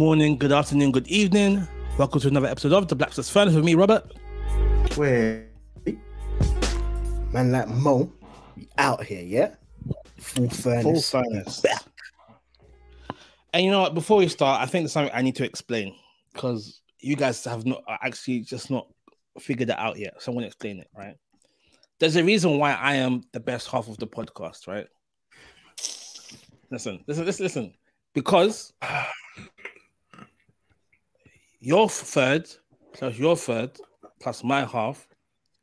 Morning, good afternoon, good evening. Welcome to another episode of the Black Plus Furnace with me, Robert. Wait, man, like Mo, we out here, yeah. Full furnace. Full furnace. And you know what? Before we start, I think there's something I need to explain because you guys have not actually just not figured it out yet. So I'm going to explain it, right? There's a reason why I am the best half of the podcast, right? Listen, listen, listen, listen. Because your third plus your third plus my half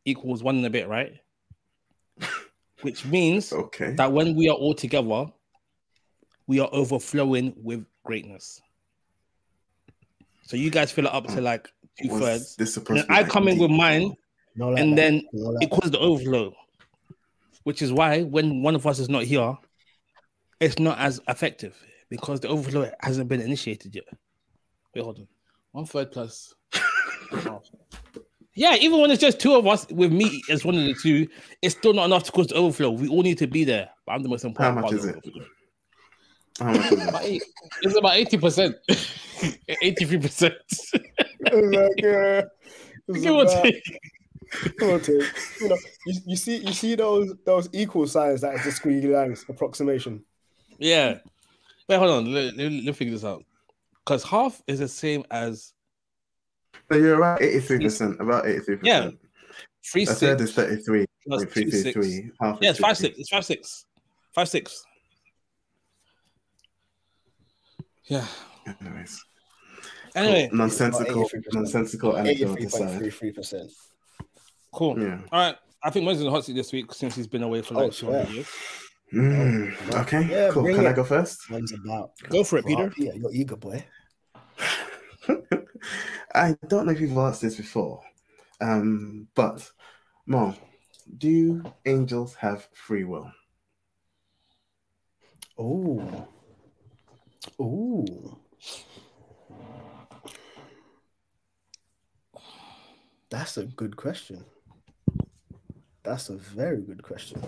equals one and a bit, right? Which means Okay. that when we are all together, we are overflowing with greatness. So you guys fill it up to like two Was thirds. this supposed And I like come in with mine, No like and that. then No like it causes the overflow, which is why when one of us is not here, it's not as effective because the overflow hasn't been initiated yet. Wait, hold on. One third plus. yeah, even when it's just two of us with me as one of the two, it's still not enough to cause the overflow. We all need to be there. But I'm the most important much part is the it? How much is About it? eight- It's about 80%. 83%. like, uh, Give or about- take. give or take. You know, you, you see, you see those those equal signs that is the squiggly lines approximation. Yeah. Wait, hold on. Let, let, let me figure this out. Because half is the same as So you're about eighty-three percent. About eighty-three percent. Yeah. three A third six is thirty-three. plus Wait, three, two three, six. three. Half Yeah, it's five six. It's five six. Five six. Yeah. Anyways, Anyway, Cool. nonsensical, nonsensical Eighty-three anecdote aside. three three percent. cool. Yeah. All right. I think Moses is in the hot seat this week since he's been away for like Oh, 200 years. Mm, okay. Yeah, cool. bring Can I go first? About. Go for it, Peter. Yeah, you're eager, boy. I don't know if you've asked this before, um, but Mo, do angels have free will? Oh, oh. That's a good question. That's a very good question.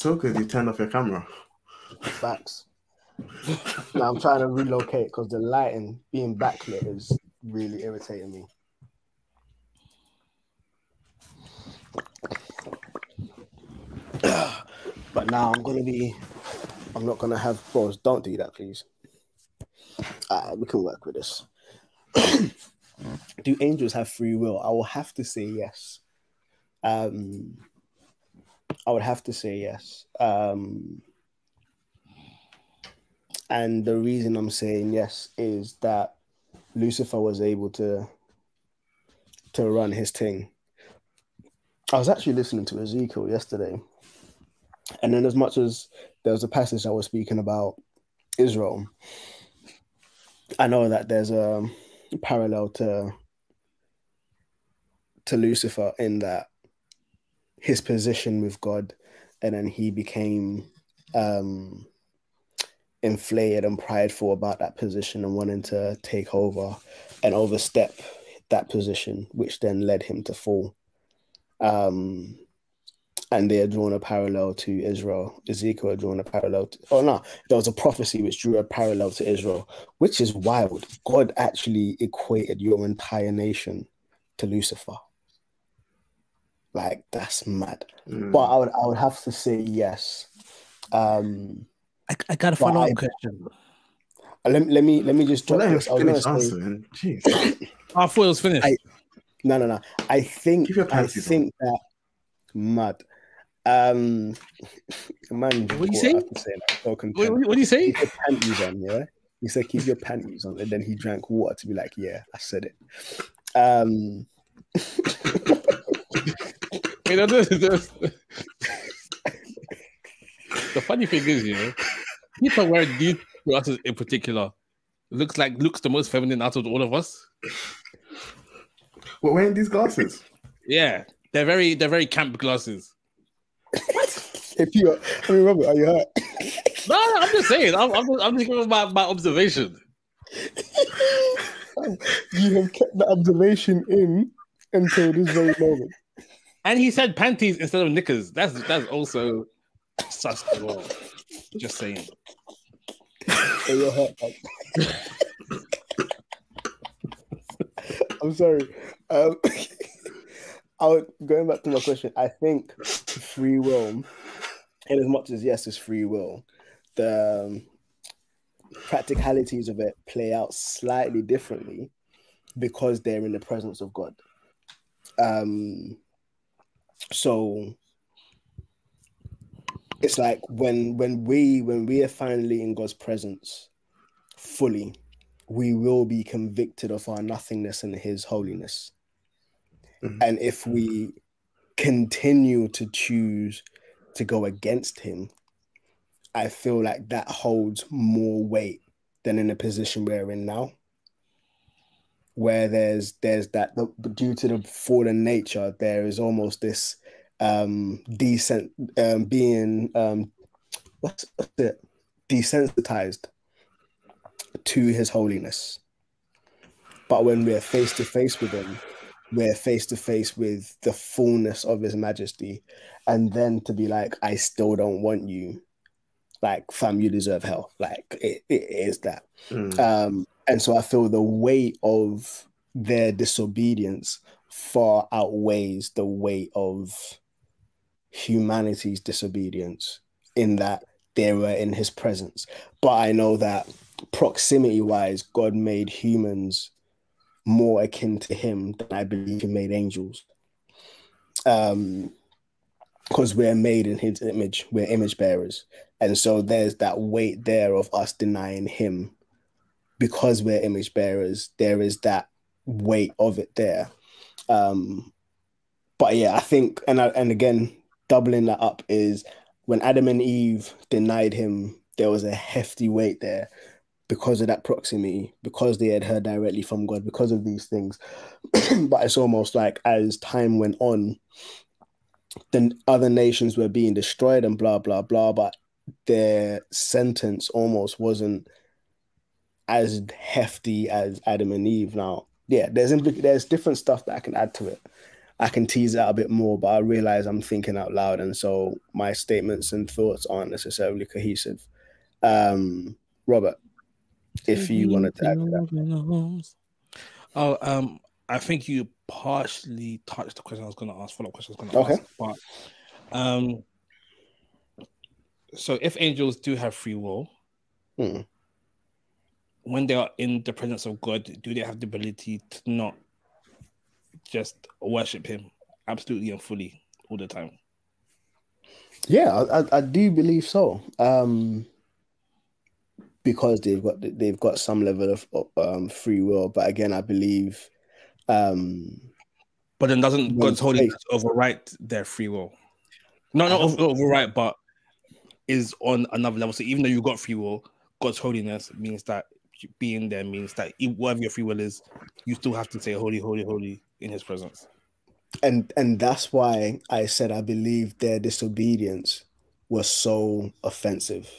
So good, you turned off your camera. Facts. now I'm trying to relocate because the lighting being backlit is really irritating me. but now I'm gonna be. I'm not gonna have bros. Don't do that, please. Uh, we can work with this. do angels have free will? I will have to say yes. Um, I would have to say yes. Um, and the reason I'm saying yes is that Lucifer was able to to run his thing. I was actually listening to Ezekiel yesterday, and then as much as there was a passage that was speaking about Israel, I know that there's a parallel to to Lucifer in that his position with God, and then he became um, inflated and prideful about that position and wanting to take over and overstep that position, which then led him to fall. Um, and they had drawn a parallel to Israel. Ezekiel had drawn a parallel to, oh no, there was a prophecy which drew a parallel to Israel, which is wild. God actually equated your entire nation to Lucifer. Like that's mad. Mm. But I would I would have to say yes. Um I, I got a follow up question. let, let me let me just Well, drop let him this. I was finish answering. Jeez. I thought it was finished. I- no no no. I think I panties on. think that mad. Um man What do you what say? I have to say that, so what, content. what, what do you say? Keep your panties on, yeah. He said keep your panties on, and then he drank water to be like, yeah, I said it. Um You know, this- this- the funny thing is, you know, people wearing these glasses in particular looks like looks the most feminine out of all of us. What wearing these glasses? Yeah, they're very they're very camp glasses. if you, are, I mean Robert, are you hurt? No, no, I'm just saying. I'm, I'm, just, I'm just giving my, my observation. you have kept the observation in until this very moment. And he said panties instead of knickers. That's that's also sus as well. Just saying. I'm sorry. Um, I would, going back to my question. I think free will, and as much as yes, is free will, the um, practicalities of it play out slightly differently because they're in the presence of God. Um, so it's like when when we when we are finally in God's presence fully, we will be convicted of our nothingness and His holiness. Mm-hmm. And if we continue to choose to go against Him, I feel like that holds more weight than in the position we're in now where there's there's that due to the fallen nature there is almost this um decent um being um what's it? Desensitized to his holiness. But when we're face to face with him we're face to face with the fullness of his majesty and then to be like i still don't want you. Like fam you deserve hell. Like it, it is that. Mm. um and so I feel the weight of their disobedience far outweighs the weight of humanity's disobedience in that they were in his presence. But I know that proximity wise, God made humans more akin to him than I believe he made angels. Um, because we're made in his image, we're image bearers. And so there's that weight there of us denying him because we're image bearers, there is that weight of it there. Um, but yeah, I think, and I, and again, doubling that up is when Adam and Eve denied him, there was a hefty weight there because of that proximity, because they had heard directly from God, because of these things. but it's almost like as time went on, then other nations were being destroyed and blah blah blah. But their sentence almost wasn't as hefty as Adam and Eve. Now, yeah, there's there's different stuff that I can add to it. I can tease out a bit more, but I realize I'm thinking out loud, and so my statements and thoughts aren't necessarily cohesive. Um, Robert, if you wanted to add to that. Oh, um, I think you partially touched the question I was going to ask. Follow up question I was going to okay. ask, but um, so if angels do have free will, hmm when they are in the presence of God, do they have the ability to not just worship Him absolutely and fully all the time? Yeah, I, I do believe so. Um, because they've got they've got some level of um, free will, but again, I believe. Um, but then doesn't God's holiness overwrite their free will? No, not over, overwrite, but is on another level. So even though you've got free will, God's holiness means that being there means that whatever your free will is, you still have to say holy, holy, holy in his presence. And and that's why I said I believe their disobedience was so offensive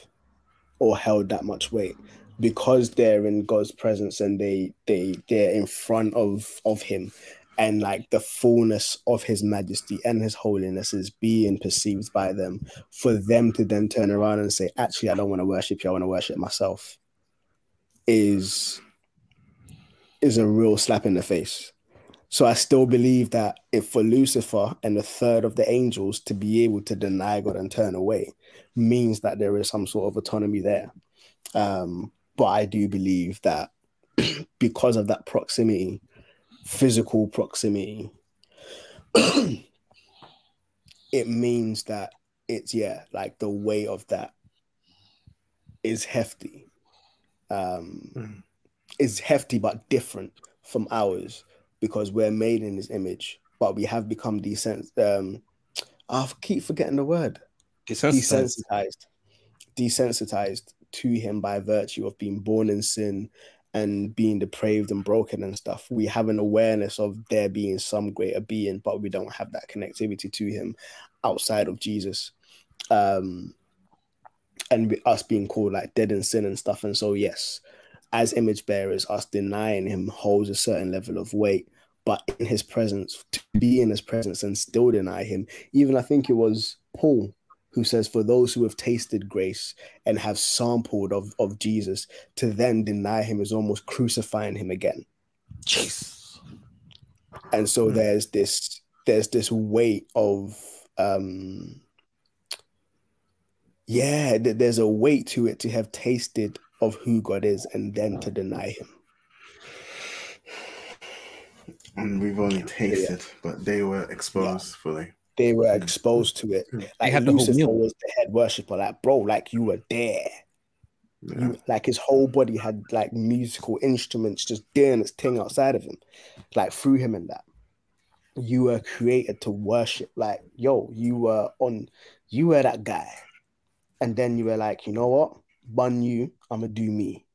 or held that much weight. Because they're in God's presence and they they they're in front of of him and like the fullness of his majesty and his holiness is being perceived by them for them to then turn around and say actually I don't want to worship you. I want to worship myself is is a real slap in the face. So I still believe that if for Lucifer and a third of the angels to be able to deny God and turn away means that there is some sort of autonomy there. Um, but I do believe that because of that proximity, physical proximity, it means that it's yeah, like the weight of that is hefty um, mm. is hefty but different from ours because we're made in his image, but we have become desensitized. Um, I keep forgetting the word. Desensitized. desensitized. Desensitized to him by virtue of being born in sin and being depraved and broken and stuff. We have an awareness of there being some greater being, but we don't have that connectivity to him outside of Jesus. Um, and us being called like dead in sin and stuff. And so, yes, as image bearers, us denying him holds a certain level of weight. But in his presence, to be in his presence and still deny him, even I think it was Paul who says, For those who have tasted grace and have sampled of, of Jesus, to then deny him is almost crucifying him again. Jeez. And so Mm. there's this there's this weight of um yeah, th- there's a weight to it to have tasted of who God is and then to deny him. And we've only tasted, but they were exposed fully. They were exposed to it. Mm. Like had the whole Lucifer meal. was the head worshiper. Like, bro, like you were there. Yeah. You, like his whole body had like musical instruments just doing its thing outside of him, like through him and that. You were created to worship. Like, yo, you were on, you were that guy. And then you were like, you know what? Bun you, I'm gonna do me.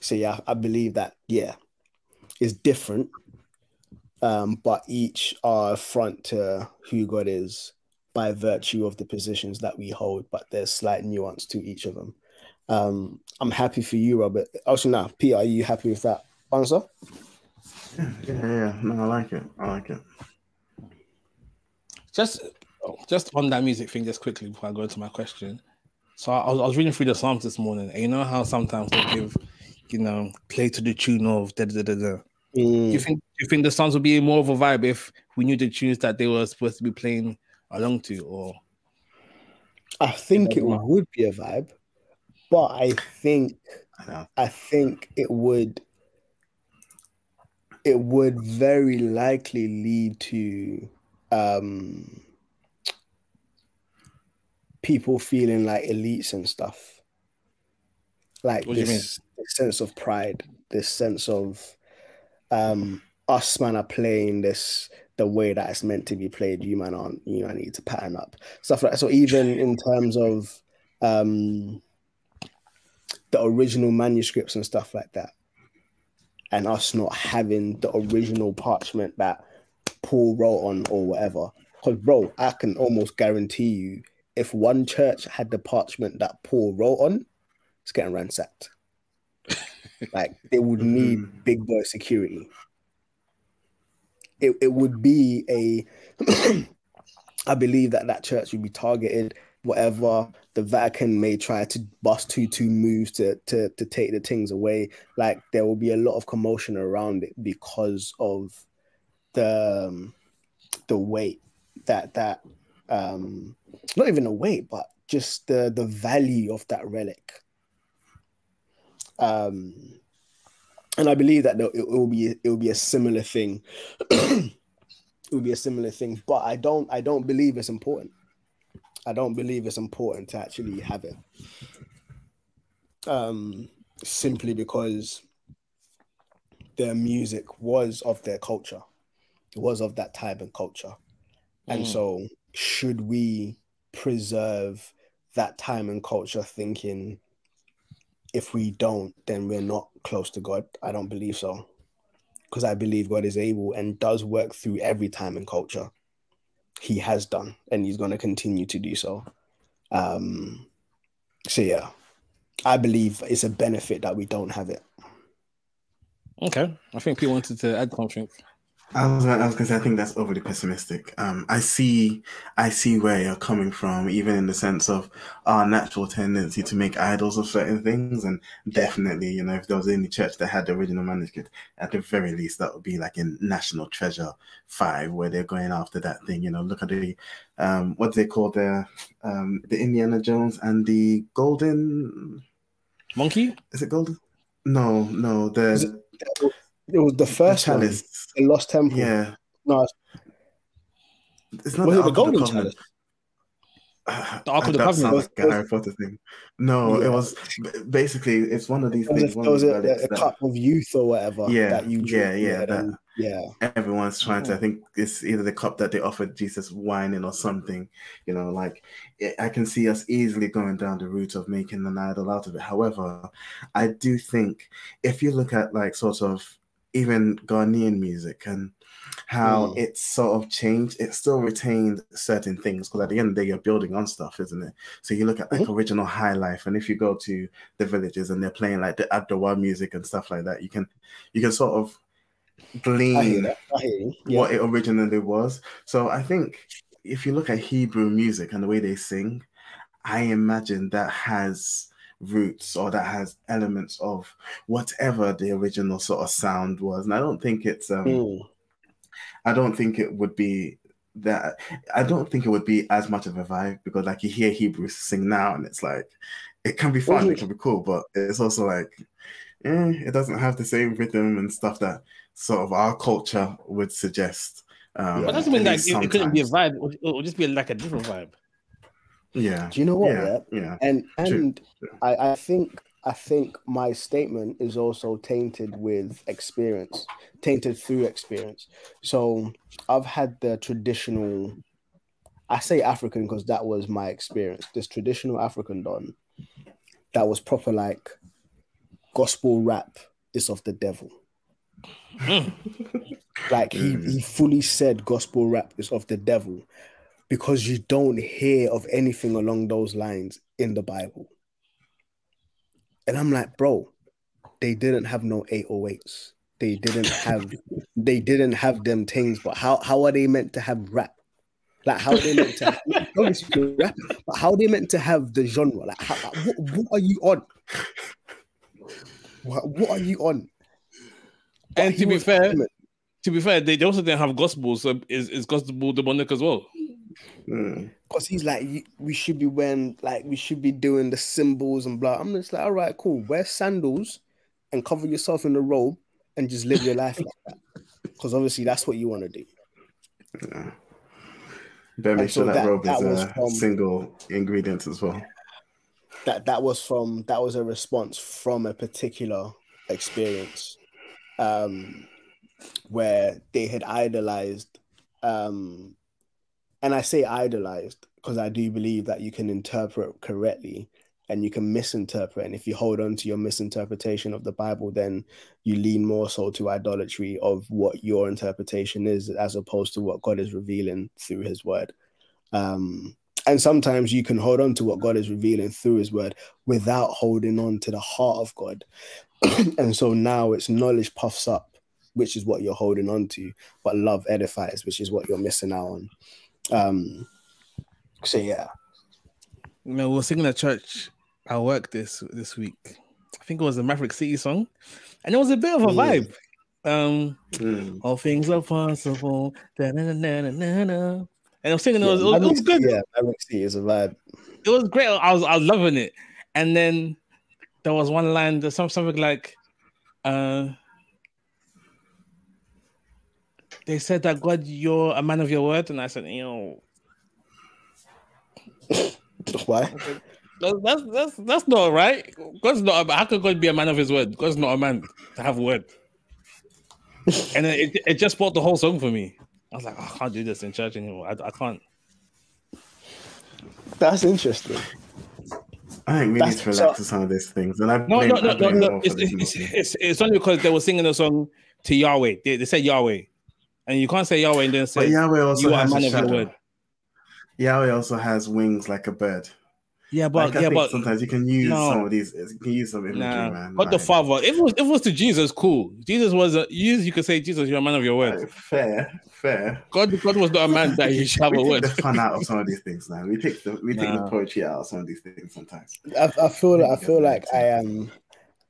So yeah, I believe that, yeah, is different. Um, but each are front to who God is by virtue of the positions that we hold, but there's slight nuance to each of them. Um, I'm happy for you, Robert. Also, now, Peter, are you happy with that answer? Yeah, yeah, yeah. No, I like it. I like it. Just, just on that music thing, just quickly before I go into my question. So I was, I was reading through the Psalms this morning, and you know how sometimes they give, you know, play to the tune of da da da da. Do Mm. you think do you think the songs would be more of a vibe if we knew the tunes that they were supposed to be playing along to, or I think it Yeah. would be a vibe, but I think I. I think it would it would very likely lead to um people feeling like elites and stuff. Like What do you this, this sense of pride, this sense of um us man are playing this the way that it's meant to be played. You man aren't, you know, I need to pattern up. Stuff like that. So even in terms of um the original manuscripts and stuff like that. And us not having the original parchment that Paul wrote on or whatever. Because, bro, I can almost guarantee you if one church had the parchment that Paul wrote on, it's getting ransacked. like, they would need Mhm. big boy security. It, it would be a, I believe that that church would be targeted whatever the Vatican may try to bust two two moves to to to take the things away. Like there will be a lot of commotion around it because of the um, the weight that that um not even the weight, but just the the value of that relic. Um, and I believe that it, it will be it will be a similar thing. it will be a similar thing, but I don't I don't believe it's important. I don't believe it's important to actually have it. Um, simply because their music was of their culture, it was of that time and culture. And Mm. so, should we preserve that time and culture thinking if we don't, then we're not close to God? I don't believe so. Because I believe God is able and does work through every time and culture he has done and he's going to continue to do so um so yeah i believe it's a benefit that we don't have it okay. I think people wanted to add something. I was, I was gonna say I think that's overly pessimistic. Um, I see, I see where you're coming from, even in the sense of our natural tendency to make idols of certain things, and definitely, you know, if there was any church that had the original manuscript, at the very least, that would be like in National Treasure Five, where they're going after that thing. You know, look at the, um, what do they call the, um, the Indiana Jones and the Golden. Monkey? Is it Golden? No, no, the, it was the the first one chalice. the lost temple Yeah, no it's not was the it the golden Covenant. chalice The Ark of the Covenant. was- like a Harry Potter thing. No, Yeah. it was basically it's one of these There was, things. a, One there of was these a, a cup of youth or whatever Yeah, that you yeah, drink, yeah, that- yeah everyone's trying to. I think it's either the cup that they offered Jesus wine in or something. You know, like I- I can see us easily going down the route of making an idol out of it. However, I do think if you look at like sort of even Ghanaian music and how Mm. it's sort of changed, it still retained certain things because at the end of the day, you're building on stuff, isn't it? So you look at like original high life, and if you go to the villages and they're playing like the Adowa music and stuff like that, you can you can sort of glean. Yeah. what it originally was. So I think if you look at Hebrew music and the way they sing, I imagine that has roots or that has elements of whatever the original sort of sound was. And I don't think it's um Mm. I don't think it would be that I don't think it would be as much of a vibe because like you hear Hebrews sing now and it's like it can be fun, it can be cool, but it's also like eh, it doesn't have the same rhythm and stuff that sort of our culture would suggest. Um, But doesn't mean at that it, it couldn't be a vibe. It would just be like a different vibe. Yeah. Do you know what? yeah, Yeah, yeah. and and Yeah. I, I think I think my statement is also tainted with experience, tainted through experience. So I've had the traditional, I say African because that was my experience. This traditional African don, that was proper like gospel rap is of the devil. Like he, Mm. he fully said gospel rap is of the devil because you don't hear of anything along those lines in the Bible. And I'm like, bro, they didn't have no 808s. They didn't have they didn't have them things, but how how are they meant to have rap? Like how are they meant to have, obviously rap, but how are they meant to have the genre? Like how, what, what are you on? What, what are you on? But And to be fair, adamant. to be fair, they also didn't have gospel, so is is gospel demonic as well? Mm. Because he's like, we should be wearing, like, we should be doing the symbols and blah. I'm just like, all right, cool. Wear sandals and cover yourself in the robe and just live your life like that. Because obviously that's what you want to do. Yeah. Better make so sure that, that- robe that is was a from- single ingredient as well. That that was from that was a response from a particular experience, um, where they had idolized, um, and I say idolized because I do believe that you can interpret correctly and you can misinterpret. And if you hold on to your misinterpretation of the Bible, then you lean more so to idolatry of what your interpretation is as opposed to what God is revealing through his word. Um, and sometimes you can hold on to what God is revealing through his word without holding on to the heart of God. and so now it's knowledge puffs up, which is what you're holding on to, but love edifies, which is what you're missing out on. Um, so yeah. You know, we were singing at church at work this this week. I think it was the Maverick City song, and it was a bit of a Mm. vibe. Um, Mm. all things are possible. Da-na-na-na-na-na. And I was singing, it Yeah, was, it was, it was good. Yeah, Maverick City is a vibe. It was great. I was I was loving it. And then there was one line, there's some something like, uh, they said that God, you're a man of your word, and I said, you know, Why? That's that's that's, that's not right. God's not. A, how could God be a man of His word? God's not a man to have word. and it, it just brought the whole song for me. I was like, oh, I can't do this in church anymore. I, I can't. That's interesting. I think we That's- need to relax so- with some of these things. And I No, blame, no, I no, no, no. It's, it's, it's, it's only because they were singing the song to Yahweh. They, they said Yahweh, and you can't say Yahweh and then But say Yahweh also you are a has man a of your word. Yahweh also has wings like a bird. Yeah, but like, I yeah, think but sometimes you can use no. some of these. You can use some imagery, nah. man. But the Father, if it was if it was to Jesus, cool. Jesus was a you. You could say Jesus, you're a man of your word. like, fair, fair. God, God was not a man that you should have we a take word. the fun out of some of these things, man. We take the we take the poetry out of some of these things sometimes. I, I feel I feel like. I am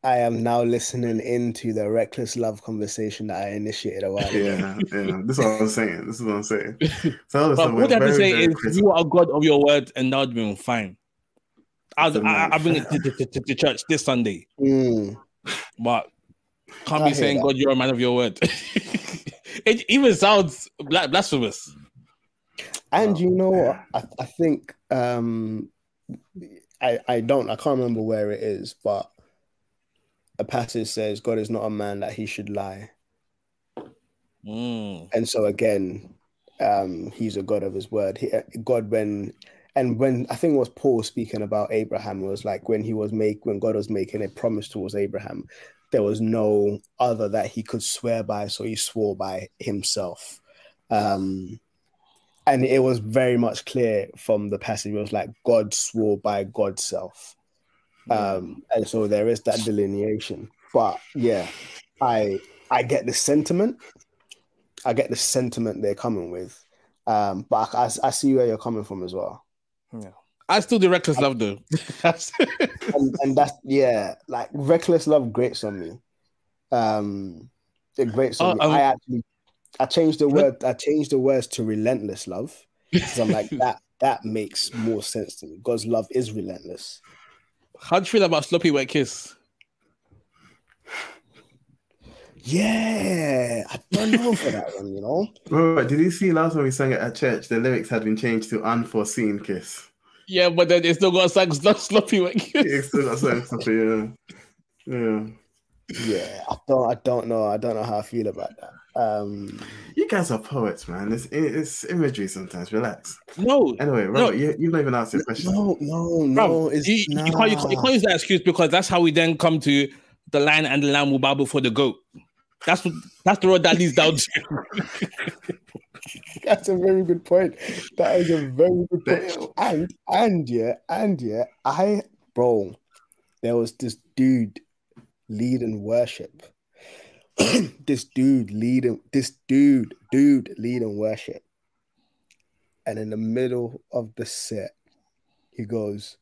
I am now listening into the reckless love conversation that I initiated a while ago. Yeah, yeah. This is what I'm saying. This is what I'm saying. So, But so we're what they have to say is critical. you are God of your word, and that would be fine. I'll, That's a I, man. I'll bring it to, to, to, to church this Sunday, Mm. but can't I be saying that. God, you're a man of your word. it even sounds blasphemous. And Oh, you know, what? I, I think um, I I don't I can't remember where it is, but a passage says God is not a man that he should lie, Mm. and so again, um, he's a God of his word. He, God when and when I think was Paul speaking about Abraham was like when he was make when God was making a promise towards Abraham, there was no other that he could swear by, so he swore by himself. Um, and it was very much clear from the passage. It was like God swore by God's self, um, and so there is that delineation. But yeah, I I get the sentiment. I get the sentiment they're coming with, Um, but I, I, I see where you're coming from as well. Yeah. I still do reckless love though. and, and that's yeah, like reckless love grates on me. Um, it grates on Oh, me. um, I actually, I changed the word. I changed the words to relentless love because I'm like that. That makes more sense to me. God's love is relentless. How do you feel about sloppy wet kiss? Yeah, I don't know for that one. You know, Bro, did you see last time we sang it at church? The lyrics had been changed to unforeseen kiss. Yeah, but then it's still got a song sloppy wet kiss. It's still got something something, yeah. Yeah. yeah. I don't. I don't know. I don't know how I feel about that. Um, You guys are poets, man. It's it's imagery sometimes. Relax. No, Anyway, Robert, you, you've not even asked your question. no, no, Bro, no. It's you, you, can't, you, can't, you can't use that excuse because that's how we then come to the lion and the lamb will bow before the goat. That's what that's the road that leads down to. That's a very good point. That is a very good point. And and yeah, and yeah, I bro, there was this dude leading worship. this dude leading this dude, dude leading worship. And in the middle of the set, he goes,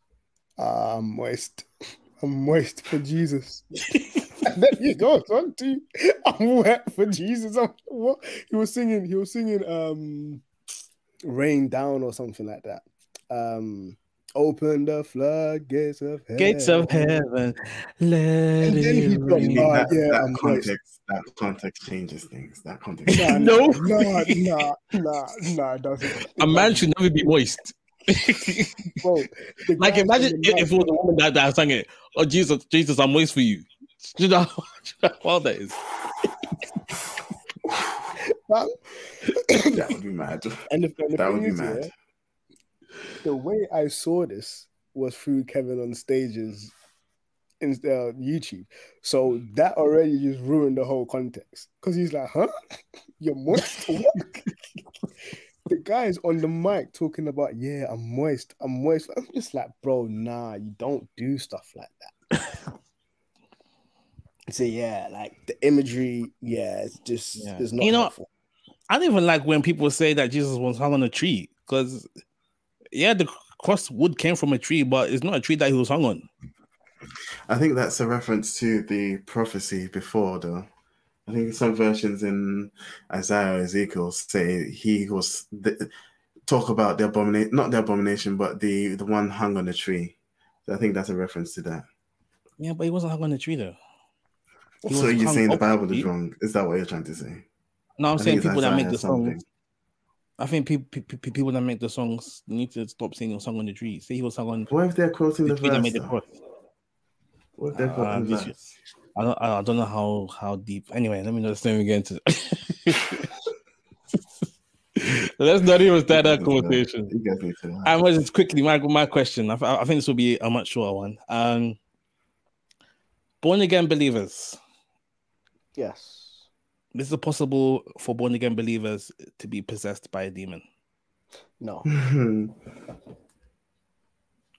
"Ah, I'm moist. I'm moist for Jesus. and then he goes on to I'm wet for Jesus. I'm, what he was singing, he was singing um Rain Down or something like that. Um open the floodgates of heaven. Gates of heaven, let And then it rain. That, yeah, that I'm context, that context changes things. That context. Nah, No. nah, nah, nah, nah, it doesn't. A man should never be moist. Bro, like imagine if, if it was a woman that, that sang it. Oh Jesus, Jesus, I'm moist for you. Do you know how, do you know how wild that is? man- that would be mad. and the, and the That would be is, mad. yeah, the way I saw this was through Kevin on stages in uh, YouTube. So that already just ruined the whole context. Because he's like, huh? You're moist? What? the guy's on the mic talking about, yeah, I'm moist. I'm moist. I'm just like, bro, nah, you don't do stuff like that. so yeah, like the imagery, yeah, it's just Yeah. it's not You know, helpful. I don't even like when people say that Jesus was hung on a tree because, yeah, the cross wood came from a tree, but it's not a tree that he was hung on. I think that's a reference to the prophecy before, though. I think some versions in Isaiah or Ezekiel say he was the, talk about the abomination, not the abomination, but the the one hung on the tree. So I think that's a reference to that. Yeah, but he wasn't hung on the tree though. He so you're saying the Bible is wrong? Is that what you're trying to say? No, I'm I saying people that make the songs. I think people, people that make the songs need to stop singing he song on the tree. Say he was hung on What if they're quoting the the tree that made the though? cross. What if they're Uh, quoting the verse? I don't, I don't know how how deep. Anyway, let me just let me get into. Let's not even start that You guys need to- conversation. You guys need to. I was just quickly my my question. I, I think this will be a much shorter one. Um, born again believers. Yes. Is it possible for born again believers to be possessed by a demon? No.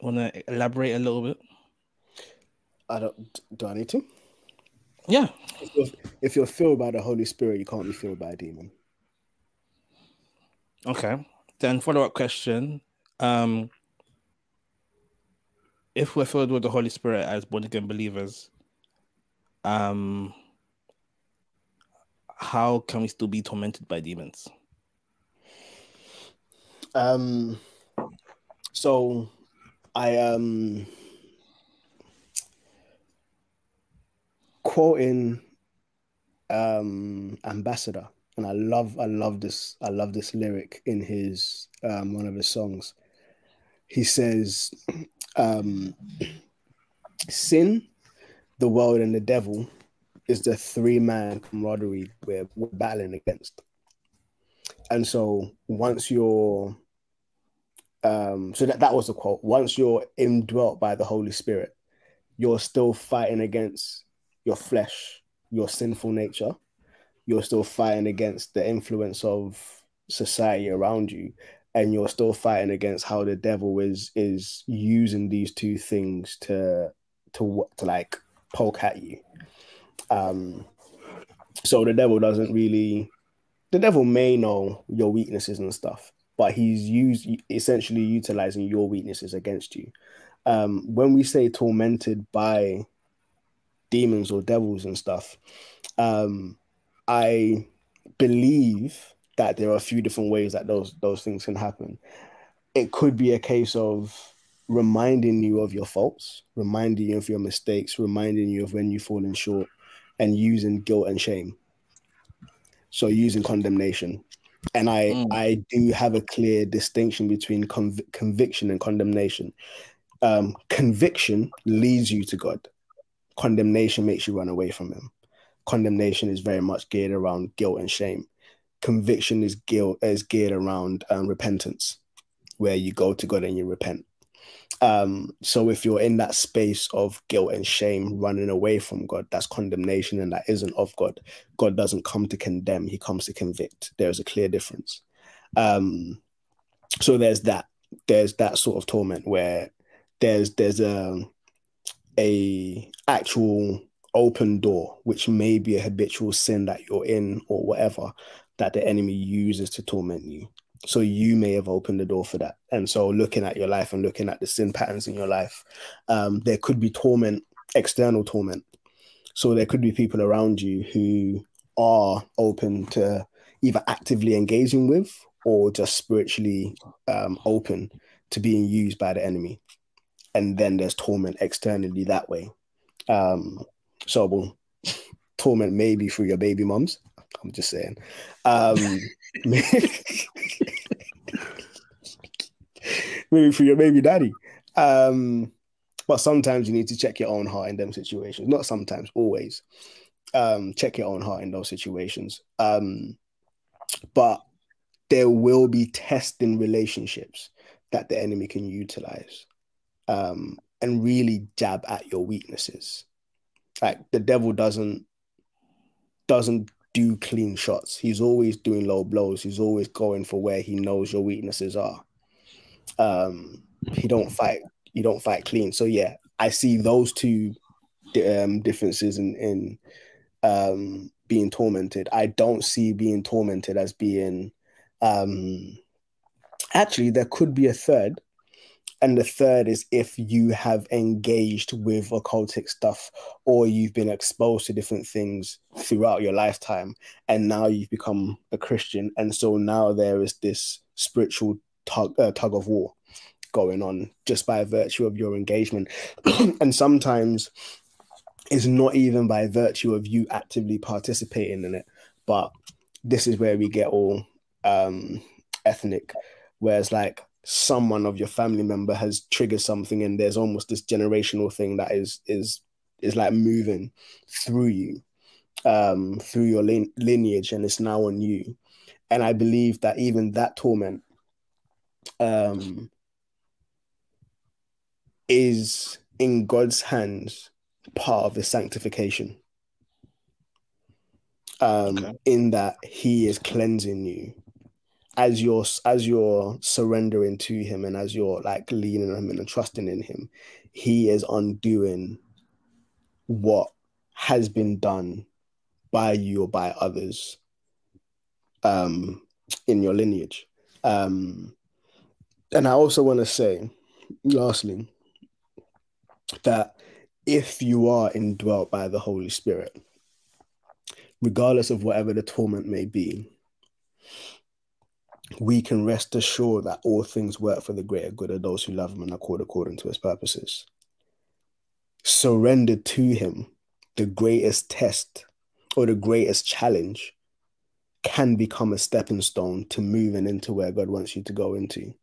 Want to elaborate a little bit? I don't do I need to? Yeah. If you're, if you're filled by the Holy Spirit, you can't be filled by a demon. Okay. Then follow up question. Um, if we're filled with the Holy Spirit as born again believers, um, how can we still be tormented by demons? Um so I um quoting um ambassador and I love I love this I love this lyric in his um one of his songs. He says um sin, the world and the devil is the three man camaraderie we're, we're battling against. And so once you're um so that, that was the quote once you're indwelt by the holy spirit you're still fighting against your flesh your sinful nature. You're still fighting against the influence of society around you. And you're still fighting against how the devil is is using these two things to to to like poke at you um so the devil doesn't really the devil may know your weaknesses and stuff, but he's used essentially utilizing your weaknesses against you. Um, when we say tormented by demons or devils and stuff, um, I believe that there are a few different ways that those those things can happen. It could be a case of reminding you of your faults, reminding you of your mistakes, reminding you of when you've fallen short, and using guilt and shame. So using condemnation. And I mm. I do have a clear distinction between conv- conviction and condemnation. Um, conviction leads you to God. Condemnation makes you run away from Him. Condemnation is very much geared around guilt and shame. Conviction is guilt is geared around um, repentance, where you go to God and you repent. Um, so if you're in that space of guilt and shame, running away from God, that's condemnation and that isn't of God. God doesn't come to condemn, he comes to convict. There's a clear difference. Um, so there's that. There's that sort of torment where there's there's a a actual open door, which may be a habitual sin that you're in or whatever that the enemy uses to torment you. So you may have opened the door for that. And so looking at your life and looking at the sin patterns in your life, um, there could be torment, external torment. So there could be people around you who are open to either actively engaging with or just spiritually um, open to being used by the enemy. And then there's torment externally that way. Um, so well, torment maybe through your baby moms. I'm just saying. Um, maybe for your baby daddy. Um, but sometimes you need to check your own heart in them situations. Not sometimes, always. Um, check your own heart in those situations. Um, but there will be testing relationships that the enemy can utilize um, and really jab at your weaknesses. Like the devil doesn't doesn't do clean shots. He's always doing low blows. He's always going for where he knows your weaknesses are. Um, he don't fight. You don't fight clean. So yeah, I see those two um, differences in in um, being tormented. I don't see being tormented as being. Um, actually, there could be a third, and the third is if you have engaged with occultic stuff or you've been exposed to different things throughout your lifetime, and now you've become a Christian, and so now there is this spiritual tug, uh, tug of war going on just by virtue of your engagement. and sometimes it's not even by virtue of you actively participating in it, but this is where we get all um, ethnic, whereas like someone of your family member has triggered something and there's almost this generational thing that is is is like moving through you um through your lineage and it's now on you and i believe that even that torment um, is in God's hands part of the sanctification. Um, okay. in that He is cleansing you as you're as you're surrendering to Him and as you're like leaning on Him and trusting in Him, He is undoing what has been done by you or by others um, in your lineage. Um, and I also want to say, lastly, that if you are indwelt by the Holy Spirit, regardless of whatever the torment may be, we can rest assured that all things work for the greater good of those who love him and are called according to his purposes. Surrender to him, the greatest test or the greatest challenge can become a stepping stone to moving into where God wants you to go into.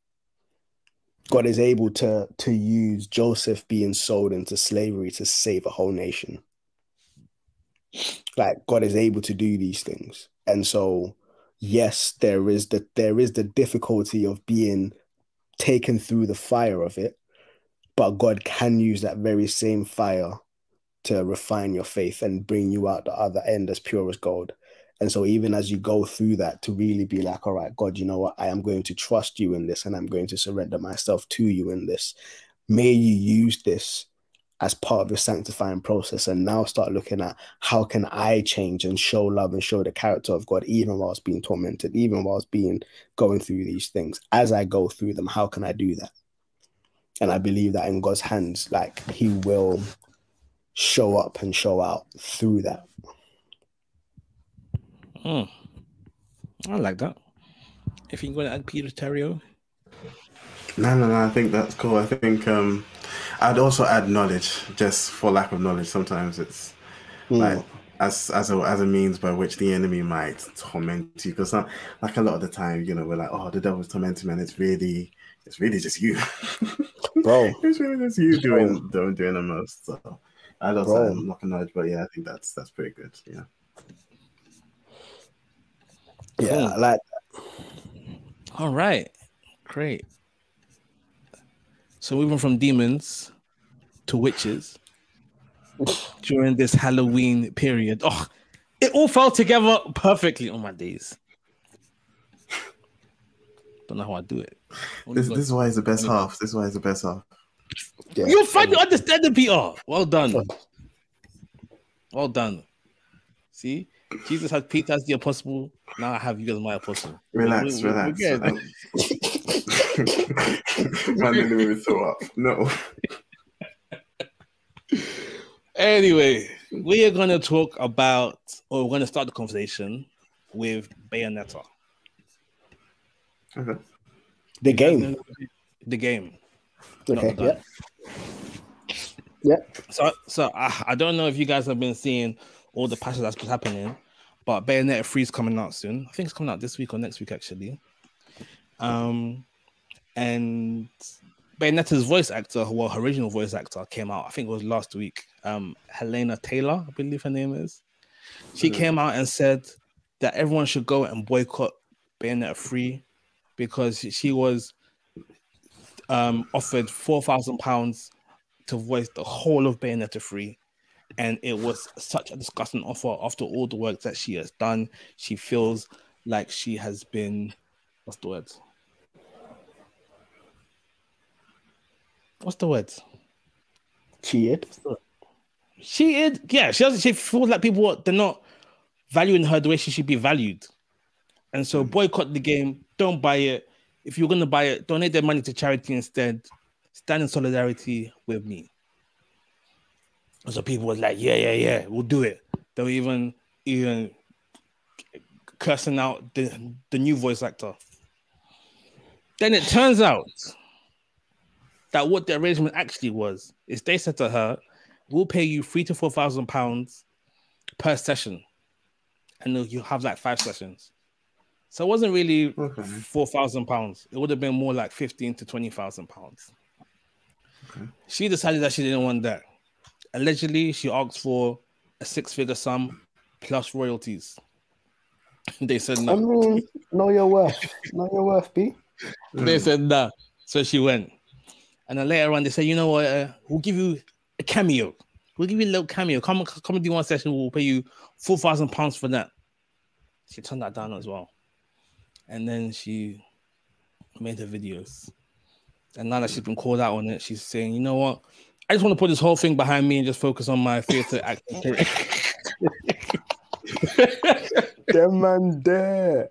God is able to to use Joseph being sold into slavery to save a whole nation. Like God is able to do these things. And so yes, there is the there is the difficulty of being taken through the fire of it, but God can use that very same fire to refine your faith and bring you out the other end as pure as gold. And so, even as you go through that, to really be like, all right, God, you know what? I am going to trust you in this and I'm going to surrender myself to you in this. May you use this as part of your sanctifying process and now start looking at how can I change and show love and show the character of God even whilst being tormented, even whilst being going through these things. As I go through them, how can I do that? And I believe that in God's hands, like he will show up and show out through that. Hmm. I like that. If you can go to add Peter Terrio. No, no, no. I think that's cool. I think um, I'd also add knowledge, just for lack of knowledge. Sometimes it's Hmm. like as as a as a means by which the enemy might torment you. Because like a lot of the time, you know, we're like, oh, the devil's tormenting me, and it's really it's really just you, Bro. it's really just you doing doing doing the most. So I'd also Bro. add not knowledge, but yeah, I think that's that's pretty good. Yeah. Yeah, Cool. I like All right. Great. So moving from demons to witches during this Halloween period. Oh, it all fell together perfectly on my days. Don't know how I do it. This this is why it's the best half. This is why it's the best half. yeah. You finally understand it, Peter. Well done. Well done. See, Jesus had Peter as the apostle. Now I have you as my apostle. Relax, We- we- we- relax. we're good. Man, didn't even throw up. No. Anyway, we are going to talk about, or we're going to start the conversation with Bayonetta. Okay. the game. The game. Okay, the yeah. Yeah. So, so I, I don't know if you guys have been seeing all the patches that's been happening, but Bayonetta 3 is coming out soon. I think it's coming out this week or next week, actually. Um, and Bayonetta's voice actor, well, her original voice actor, came out. I think it was last week. Um, Hellena Taylor, I believe her name is. She came out and said that everyone should go and boycott Bayonetta 3 because she was um, offered four thousand pounds to voice the whole of Bayonetta 3. And it was such a disgusting offer after all the work that she has done. She feels like she has been what's the word? What's the word? Cheated. She is, yeah, she doesn't she feels like people are- they're not valuing her the way she should be valued. And so hmm. boycott the game, don't buy it. If you're gonna buy it, donate their money to charity instead. Stand in solidarity with me. And so people was like, Yeah, yeah, yeah, we'll do it. They were even even cursing out the, the new voice actor. Then it turns out that what the arrangement actually was is they said to her, We'll pay you three to four thousand pounds per session. And then you have like five sessions. So it wasn't really Okay. four thousand pounds. It would have been more like fifteen to twenty thousand pounds. Okay. She decided that she didn't want that. Allegedly, she asked for a six-figure sum plus royalties. they said no. I mean, know your worth. Know your worth, B. They said no. So she went. And then later on, they said, you know what? Uh, we'll give you a cameo. We'll give you a little cameo. Come, come and do one session. We'll pay you four thousand pounds for that. She turned that down as well. And then she made her videos. And now that she's been called out on it, she's saying, you know what? I just want to put this whole thing behind me and just focus on my theatre acting career. Them man there.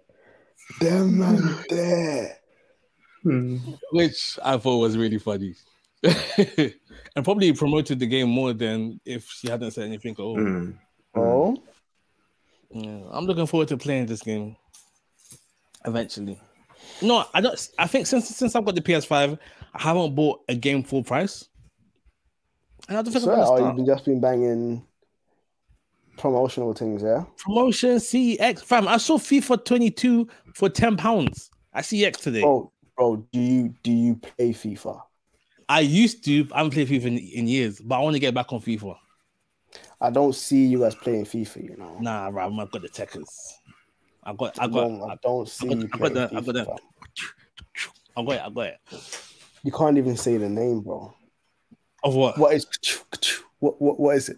Them man there. Hmm. which I thought was really funny. and probably promoted the game more than if she hadn't said anything at all. Hmm. Oh, Yeah, I'm looking forward to playing this game eventually. No, I don't. I think since since I've got the PS5, I haven't bought a game full price. And I don't think so, I've oh, you've just been banging promotional things, yeah? Promotion CX, fam. I saw FIFA 22 for 10 pounds I see X today. Bro, bro, do you do you play FIFA? I used to. I haven't played FIFA in, in years, but I want to get back on FIFA. I don't see you as playing FIFA, you know. Nah, right, I've got the techers. I got, I I got, don't, I don't see got- you I got the- I FIFA. got the- fam. I got it, I got it. You can't even say the name, bro. Of what? What is what what, what is it?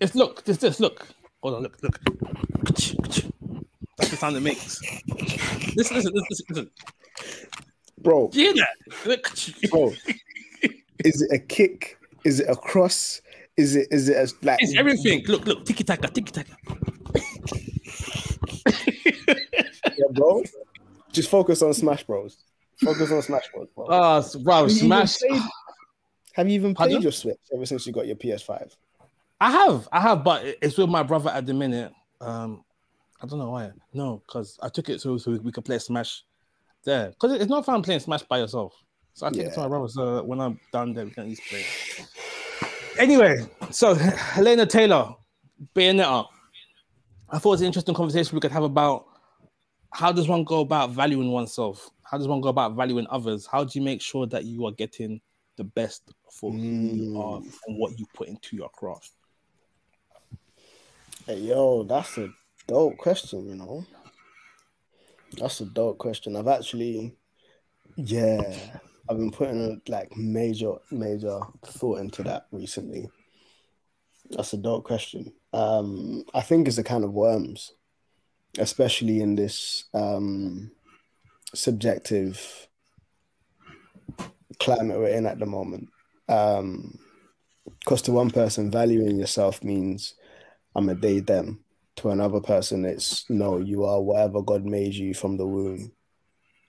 It's look, this, this, look. Hold on, look, look. That's the sound it makes. Listen, listen, listen, listen. Bro, Do you hear that? Bro. is it a kick? Is it a cross? Is it is it as like It's everything. Look, look, tiki taka, tiki taka. yeah, bro? Just focus on Smash Bros. Focus on Smash Bros. Bro. Oh, wow, Have you even smash. played- Have you even played Pardon? your Switch ever since you got your PS5? I have, I have, but it's with my brother at the minute. Um, I don't know why. No, because I took it so so we could play Smash there. Because it's not fun playing Smash by yourself. So I took it to Yeah. my brother. So when I'm done there, we can at least play. Anyway, so Hellena Taylor, Bayonetta. I thought it was an interesting conversation we could have about how does one go about valuing oneself? How does one go about valuing others? How do you make sure that you are getting the best for who you mm. are and what you put into your craft? Hey, yo, that's a dope question, you know. That's a dope question. I've actually, yeah, I've been putting like major, major thought into that recently. That's a dope question. Um, I think it's a kind of worms, especially in this um, subjective climate we're in at the moment. Um, because to one person, valuing yourself means I'm a day them. To another person, it's no, you are whatever God made you from the womb.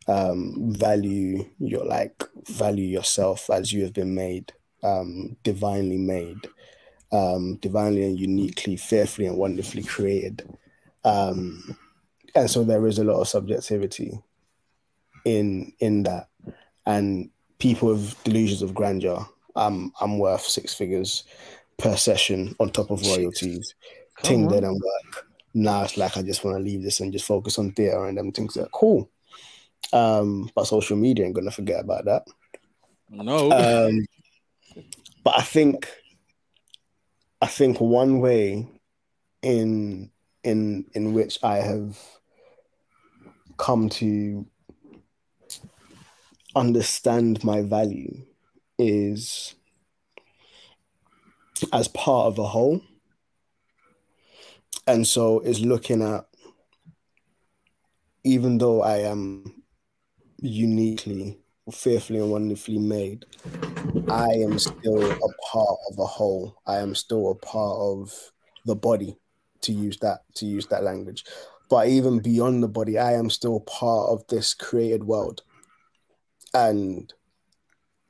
Um, value your like value yourself as you have been made, um, divinely made, um, divinely and uniquely, fearfully and wonderfully created. Um, and so there is a lot of subjectivity in in that, and people with delusions of grandeur. I'm I'm worth six figures per session on top of royalties. Ting on. didn't work. Now it's like I just want to leave this and just focus on theater and them things that are cool. Um, but social media ain't gonna forget about that. No. Um, but I think I think one way in in in which I have come to understand my value is as part of a whole. And so is looking at even though I am uniquely, fearfully and wonderfully made, I am still a part of a whole. I am still a part of the body, to use that to use that language. But even beyond the body, I am still part of this created world. And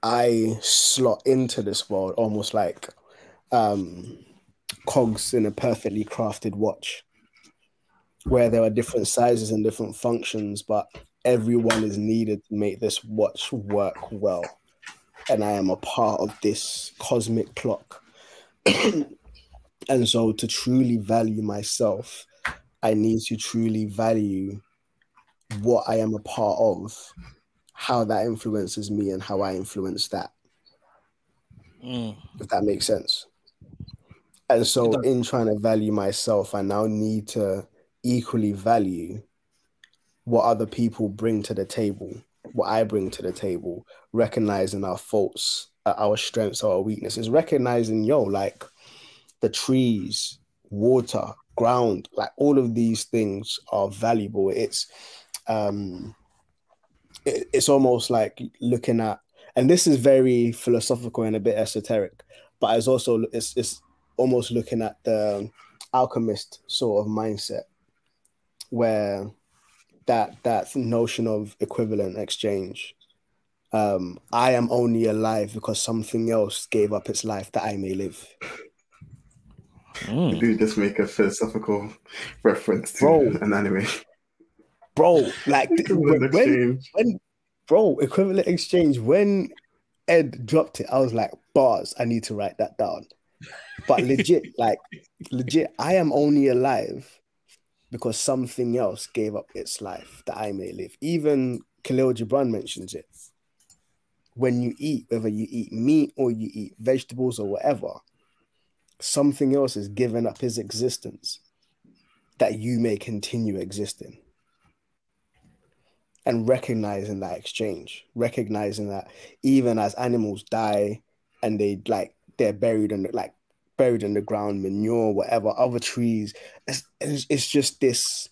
I slot into this world almost like um, cogs in a perfectly crafted watch, where there are different sizes and different functions, but everyone is needed to make this watch work well. And I am a part of this cosmic clock. and so, to truly value myself, I need to truly value what I am a part of, how that influences me, and how I influence that Mm. if that makes sense. And so, in trying to value myself, I now need to equally value what other people bring to the table, what I bring to the table, recognizing our faults, uh, our strengths, our weaknesses, recognizing, yo, like the trees, water, ground, like all of these things are valuable. It's, um, it, it's almost like looking at and this is very philosophical and a bit esoteric but it's also it's, it's almost looking at the alchemist sort of mindset where that that notion of equivalent exchange um i am only alive because something else gave up its life that i may live Mm. You do just make a philosophical reference to Bro. an anime. bro like th- when, when bro equivalent exchange when ed dropped it i was like bars i need to write that down but legit like legit i am only alive because something else gave up its life that i may live. Even khalil gibran mentions it. When you eat whether you eat meat or you eat vegetables or whatever something else is giving up his existence that you may continue existing. And recognizing that exchange, recognizing that even as animals die and they like they're buried in the, like buried in the ground, manure, whatever, other trees, it's, it's, it's just this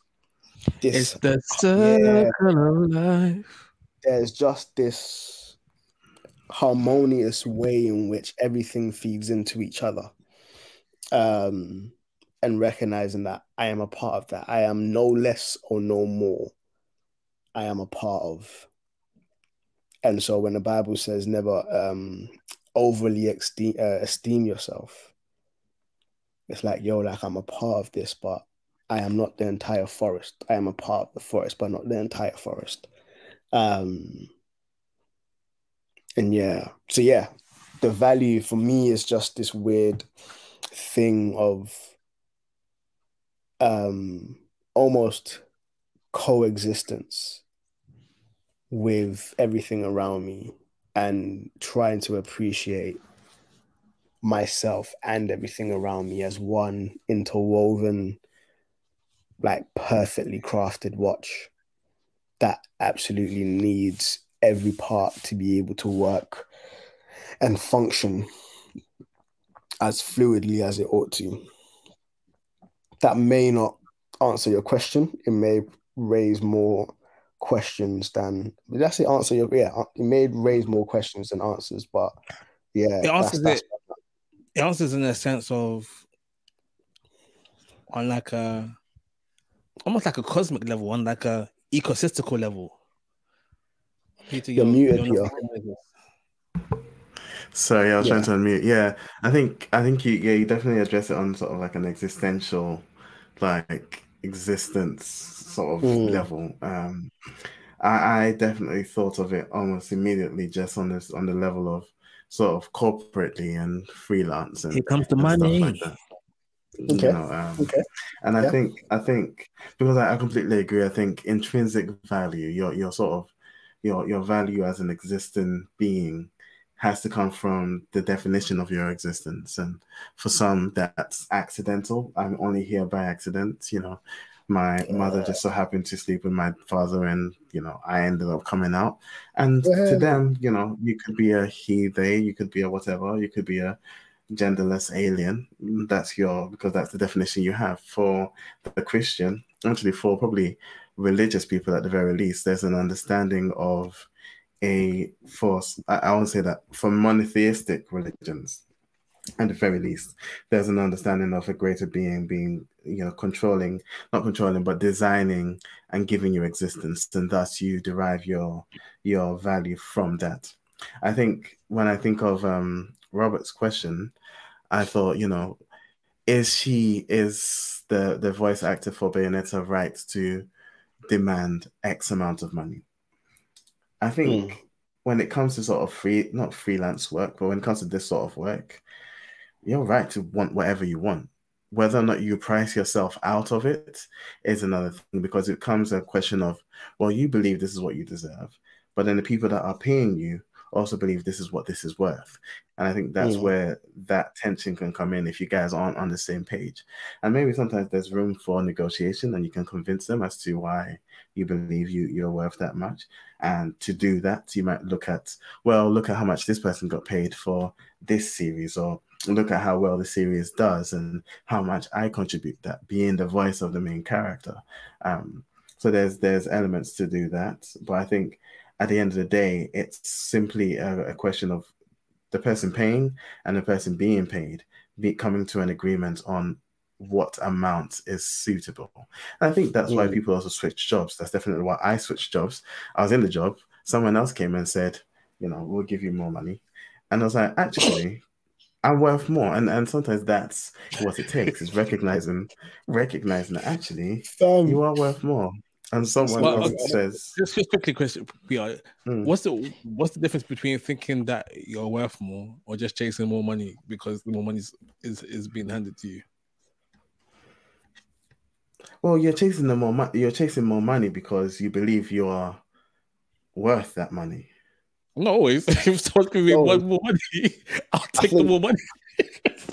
this the circle of life. there's just this harmonious way in which everything feeds into each other. um, and recognizing that I am a part of that. I am no less or no more. I am a part of. And so when the Bible says never um, overly esteem, uh, esteem yourself, it's like, yo, like I'm a part of this, but I am not the entire forest. I am a part of the forest, but not the entire forest. Um, and yeah, so yeah, the value for me is just this weird thing of um almost coexistence with everything around me and trying to appreciate myself and everything around me as one interwoven like perfectly crafted watch that absolutely needs every part to be able to work and function as fluidly as it ought to. That may not answer your question. It may raise more questions than that's the answer. Your yeah, uh, it may raise more questions than answers, but yeah, it answers that's, it. That's... It answers in a sense of on like a almost like a cosmic level, on like a ecosystical level. Peter, you're, you're muted here. Sorry, I was yeah. trying to unmute. Yeah, I think I think you yeah you definitely address it on sort of like an existential, like existence sort of mm. level. Um, I, I definitely thought of it almost immediately just on this on the level of sort of corporately and freelance and here comes the money. Like okay. You know, um, okay. And I yeah. think I think because I, I completely agree. I think intrinsic value, your your sort of your your value as an existing being has to come from the definition of your existence. And for some, that's accidental. I'm only here by accident. You know, my mother just so happened to sleep with my father, and you know, I ended up coming out. And yeah. to them, you know, you could be a he, they, you could be a whatever, you could be a genderless alien. That's your because that's the definition you have for the Christian. Actually, for probably religious people at the very least, there's an understanding of a force. I, I won't say that for monotheistic religions, at the very least, there's an understanding of a greater being being, you know, controlling, not controlling, but designing and giving you existence, and thus you derive your your value from that. I think when I think of um, Robert's question, I thought, you know, is she is the the voice actor for Bayonetta right to demand X amount of money? I think mm. when it comes to sort of free, not freelance work, but when it comes to this sort of work, you're right to want whatever you want. Whether or not you price yourself out of it is another thing because it comes a question of, well, you believe this is what you deserve, but then the people that are paying you also believe this is what this is worth. And I think that's mm. where that tension can come in if you guys aren't on the same page. And maybe sometimes there's room for negotiation and you can convince them as to why you believe you, you're worth that much. And to do that, you might look at, well, look at how much this person got paid for this series, or look at how well the series does and how much I contribute that being the voice of the main character. Um, so there's there's elements to do that. But I think at the end of the day, it's simply a, a question of the person paying and the person being paid be coming to an agreement on what amount is suitable. And I think that's mm. why people also switch jobs. That's definitely why I switched jobs. I was in the job, someone else came and said, you know, we'll give you more money. And I was like, actually, I'm worth more. And and sometimes that's what it takes is recognizing recognizing that actually um, you are worth more and someone well, else okay. says just, just quickly question mm. what's the what's the difference between thinking that you're worth more or just chasing more money because the more money is, is, is being handed to you well you're chasing the more money you're chasing more money because you believe you are worth that money not always if someone's giving me one more money i'll take think, the more money.